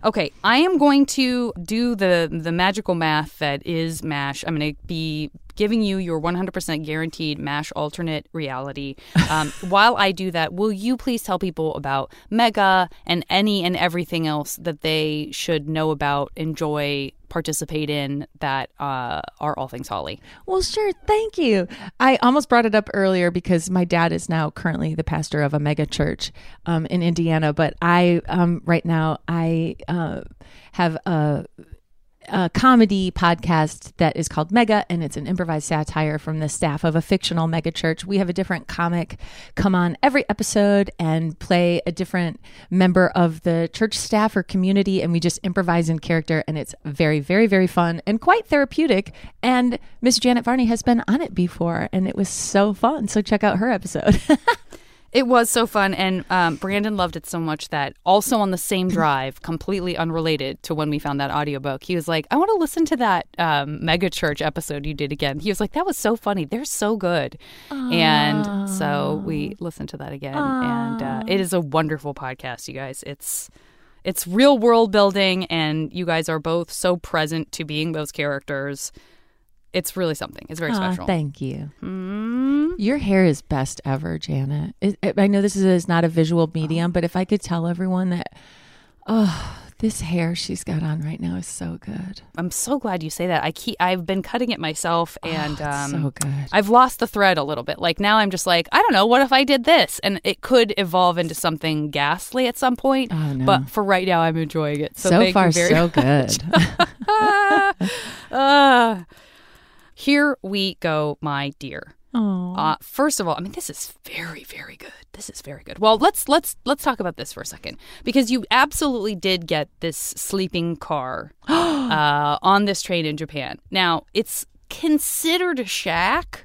Okay, I am going to do the the magical math that is MASH. I'm going to be giving you your 100% guaranteed MASH alternate reality. Um, while I do that, will you please tell people about Mega and any and everything else that they should know about, enjoy, participate in that uh, are all things Holly? well sure thank you i almost brought it up earlier because my dad is now currently the pastor of a mega church um, in indiana but i um, right now i uh, have a a comedy podcast that is called Mega, and it's an improvised satire from the staff of a fictional mega church. We have a different comic come on every episode and play a different member of the church staff or community, and we just improvise in character, and it's very, very, very fun and quite therapeutic. And Miss Janet Varney has been on it before, and it was so fun. So check out her episode. It was so fun, and um, Brandon loved it so much that also on the same drive, completely unrelated to when we found that audiobook, he was like, I want to listen to that um, mega church episode you did again. He was like, that was so funny. They're so good. And so we listened to that again, and uh, it is a wonderful podcast, you guys. It's it's real world building, and you guys are both so present to being those characters. It's really something. It's very Aw, special. thank you. Mm. Your hair is best ever, Janet. It, it- I know this is, is not a visual medium, but if I could tell everyone that, oh, this hair she's got on right now is so good. I'm so glad you say that. I keep I've been cutting it myself and Oh, um so good. I've lost the thread a little bit. Like now I'm just like, I don't know, what if I did this? And it could evolve into something ghastly at some point. Oh, no. But for right now I'm enjoying it. So, so thank far, you very so good. Uh, here we go, my dear. oh, Uh, first of all, I mean this is very, very good. This is very good. Well, let's let's let's talk about this for a second because you absolutely did get this sleeping car uh, on this train in Japan. Now it's considered a shack,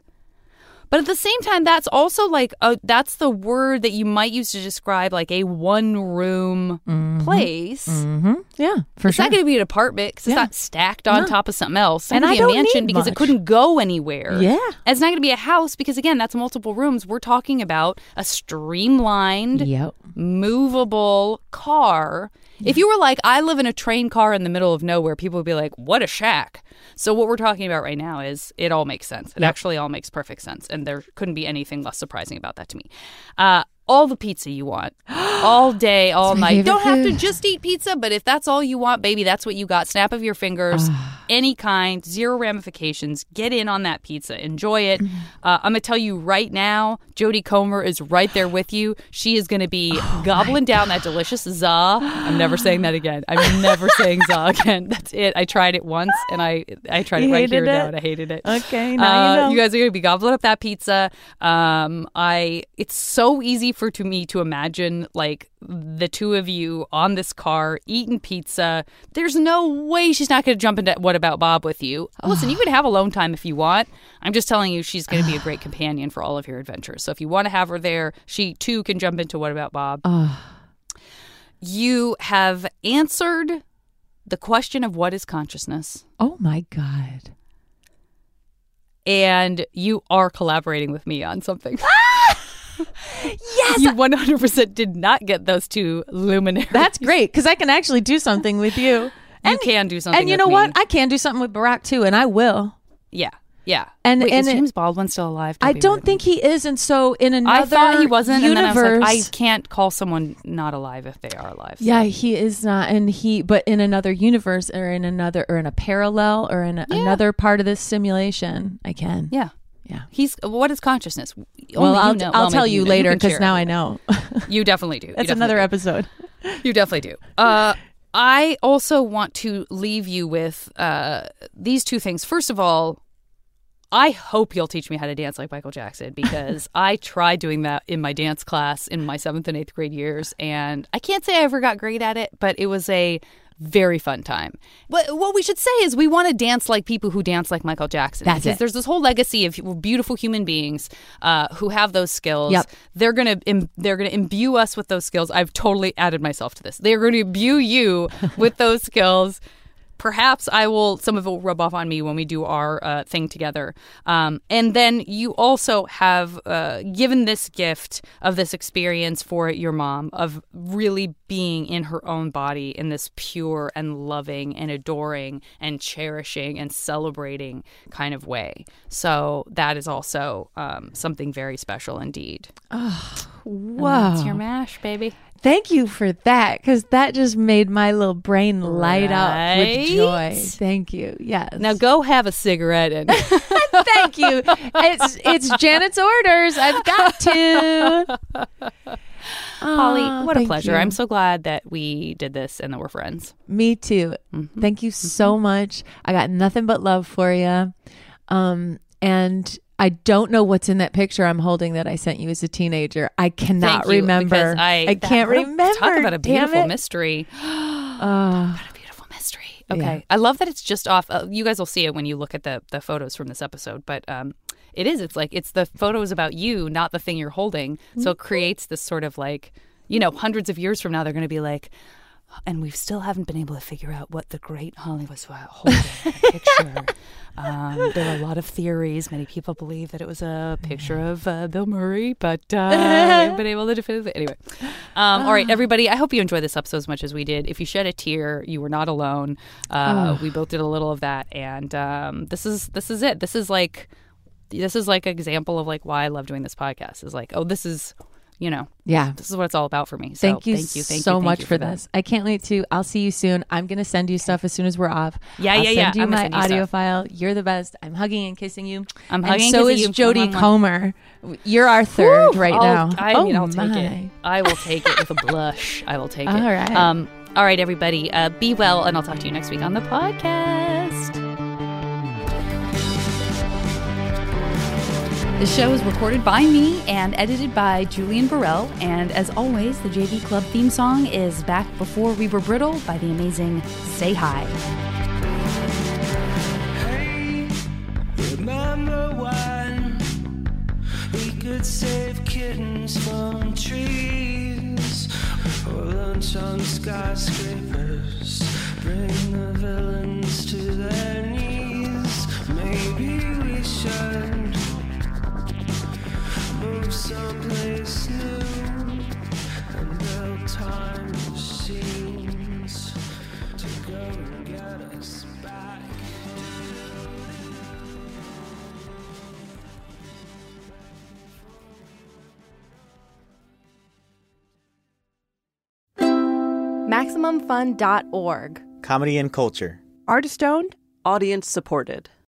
But at the same time, that's also like a, that's the word that you might use to describe like a one room place. Mm-hmm. Yeah, for It's sure. not going to be an apartment because Yeah. it's not stacked on No. top of something else. It's And not I be don't a mansion because it couldn't go anywhere. Yeah. And it's not going to be a house because again, that's multiple rooms. We're talking about a streamlined, Yep. movable car. If you were like, I live in a train car in the middle of nowhere, people would be like, what a shack. So, what we're talking about right now is it all makes sense. It actually all makes perfect sense. And there couldn't be anything less surprising about that to me. Uh, all the pizza you want, all day, all my night. Don't have to just eat pizza, but if that's all you want, baby, that's what you got. Snap of your fingers, any kind, zero ramifications. Get in on that pizza. Enjoy it. Mm-hmm. Uh, I'm going to tell you right now, Jodie Comer is right there with you. She is going to be Oh gobbling down that delicious za. I'm never saying that again. I'm never saying za again. That's it. I tried it once and I I tried You it right here and now and I hated it. Okay, now Uh, you know. You guys are going to be gobbling up that pizza. Um, I it's so easy for to me to imagine like the two of you on this car eating pizza. There's no way she's not going to jump into what about Bob with you. Listen, you can have alone time if you want. I'm just telling you she's going to be a great companion for all of your adventures. So if you want to have her there, she too can jump into what about Bob. You have answered the question of what is consciousness Oh my god. and you are collaborating with me on something. Yes. you 100% did not get those two luminaries. That's great because I can actually do something with you. you can do something. And you with know me. what? I can do something with Barack too, and I will. yeah, yeah. And- Wait, and is it- James Baldwin still alive? I don't rude. think he is, and so in another I thought he wasn't, universe, and then I was like, I can't call someone not alive if they are alive. yeah, he is not, and he, but in another universe, or in another, or in a parallel, or in a, another part of this simulation, I can. yeah. Yeah. He's what is consciousness? Only Well, I'll, know- I'll well, tell you know. later because now. I know. You definitely do. You That's definitely another do. episode. You definitely do. Uh, I also want to leave you with uh, these two things. First of all, I hope you'll teach me how to dance like Michael Jackson because I tried doing that in my dance class in my seventh and eighth grade years, and I can't say I ever got great at it, but it was a very fun time. But what we should say is we want to dance like people who dance like Michael Jackson. That's because it. There's this whole legacy of beautiful human beings uh, who have those skills. Yep. They're gonna Im- they're gonna imbue us with those skills. I've totally added myself to this. They're going to imbue you with those skills. Perhaps I will. Some of it will rub off on me when we do our uh, thing together. Um, and then you also have uh, given this gift of this experience for your mom of really being in her own body in this pure and loving and adoring and cherishing and celebrating kind of way. So that is also um, something very special indeed. Wow. That's your mash, baby. Thank you for that because that just made my little brain light up with joy. Thank you. Yes. Now go have a cigarette and thank you. It's it's Janet's orders. I've got to. Holly, what a pleasure. you. I'm so glad that we did this and that we're friends. Me too. Mm-hmm. Thank you so much. I got nothing but love for you. Um, and I don't know what's in that picture I'm holding that I sent you as a teenager. I cannot you, remember. because I, can't remember. Talk about a beautiful mystery. Uh, What a beautiful mystery. Okay. Yeah. I love that it's just off. Uh, you guys will see it when you look at the, the photos from this episode, but um, it is. It's like it's the photos about you, not the thing you're holding. So it creates this sort of like, you know, hundreds of years from now, they're going to be like, and we still haven't been able to figure out what the great Holly was holding in the picture. Um, there are a lot of theories. Many people believe that it was a picture of uh, Bill Murray, but uh, we haven't been able to definitively. Anyway, um, all right, everybody. I hope you enjoyed this episode as much as we did. If you shed a tear, you were not alone. Uh, We both did a little of that, and um, this is this is it. This is like this is like an example of like why I love doing this podcast. Is like, oh, this is you know, yeah. this is what it's all about for me. So Thank you, thank you, thank so you, thank much you for that. this. I can't wait to. I'll see you soon. I'm going to send you stuff as soon as we're off. Yeah, I'll yeah, yeah. You I'm gonna my send you audio stuff. file. You're the best. I'm hugging and kissing you. I'm hugging and so is you. Jodie Mwah, mwah. Comer. You're our third Whew, right I'll- now. I mean, oh I'll take my. it. I will take it with a blush. I will take it. All right. Um, all right, everybody. Uh, be well, and I'll talk to you next week on the podcast. The show is recorded by me and edited by Julian Burrell. And as always, the JV Club theme song is Back Before We Were Brittle by the amazing Say Hi. Hey, remember when could save kittens from trees or lunch on skyscrapers. Bring the villains to their knees. Maybe we should someplace new and build time machines to go and get us back. MaximumFun.org. Comedy and culture. Artist owned, audience supported.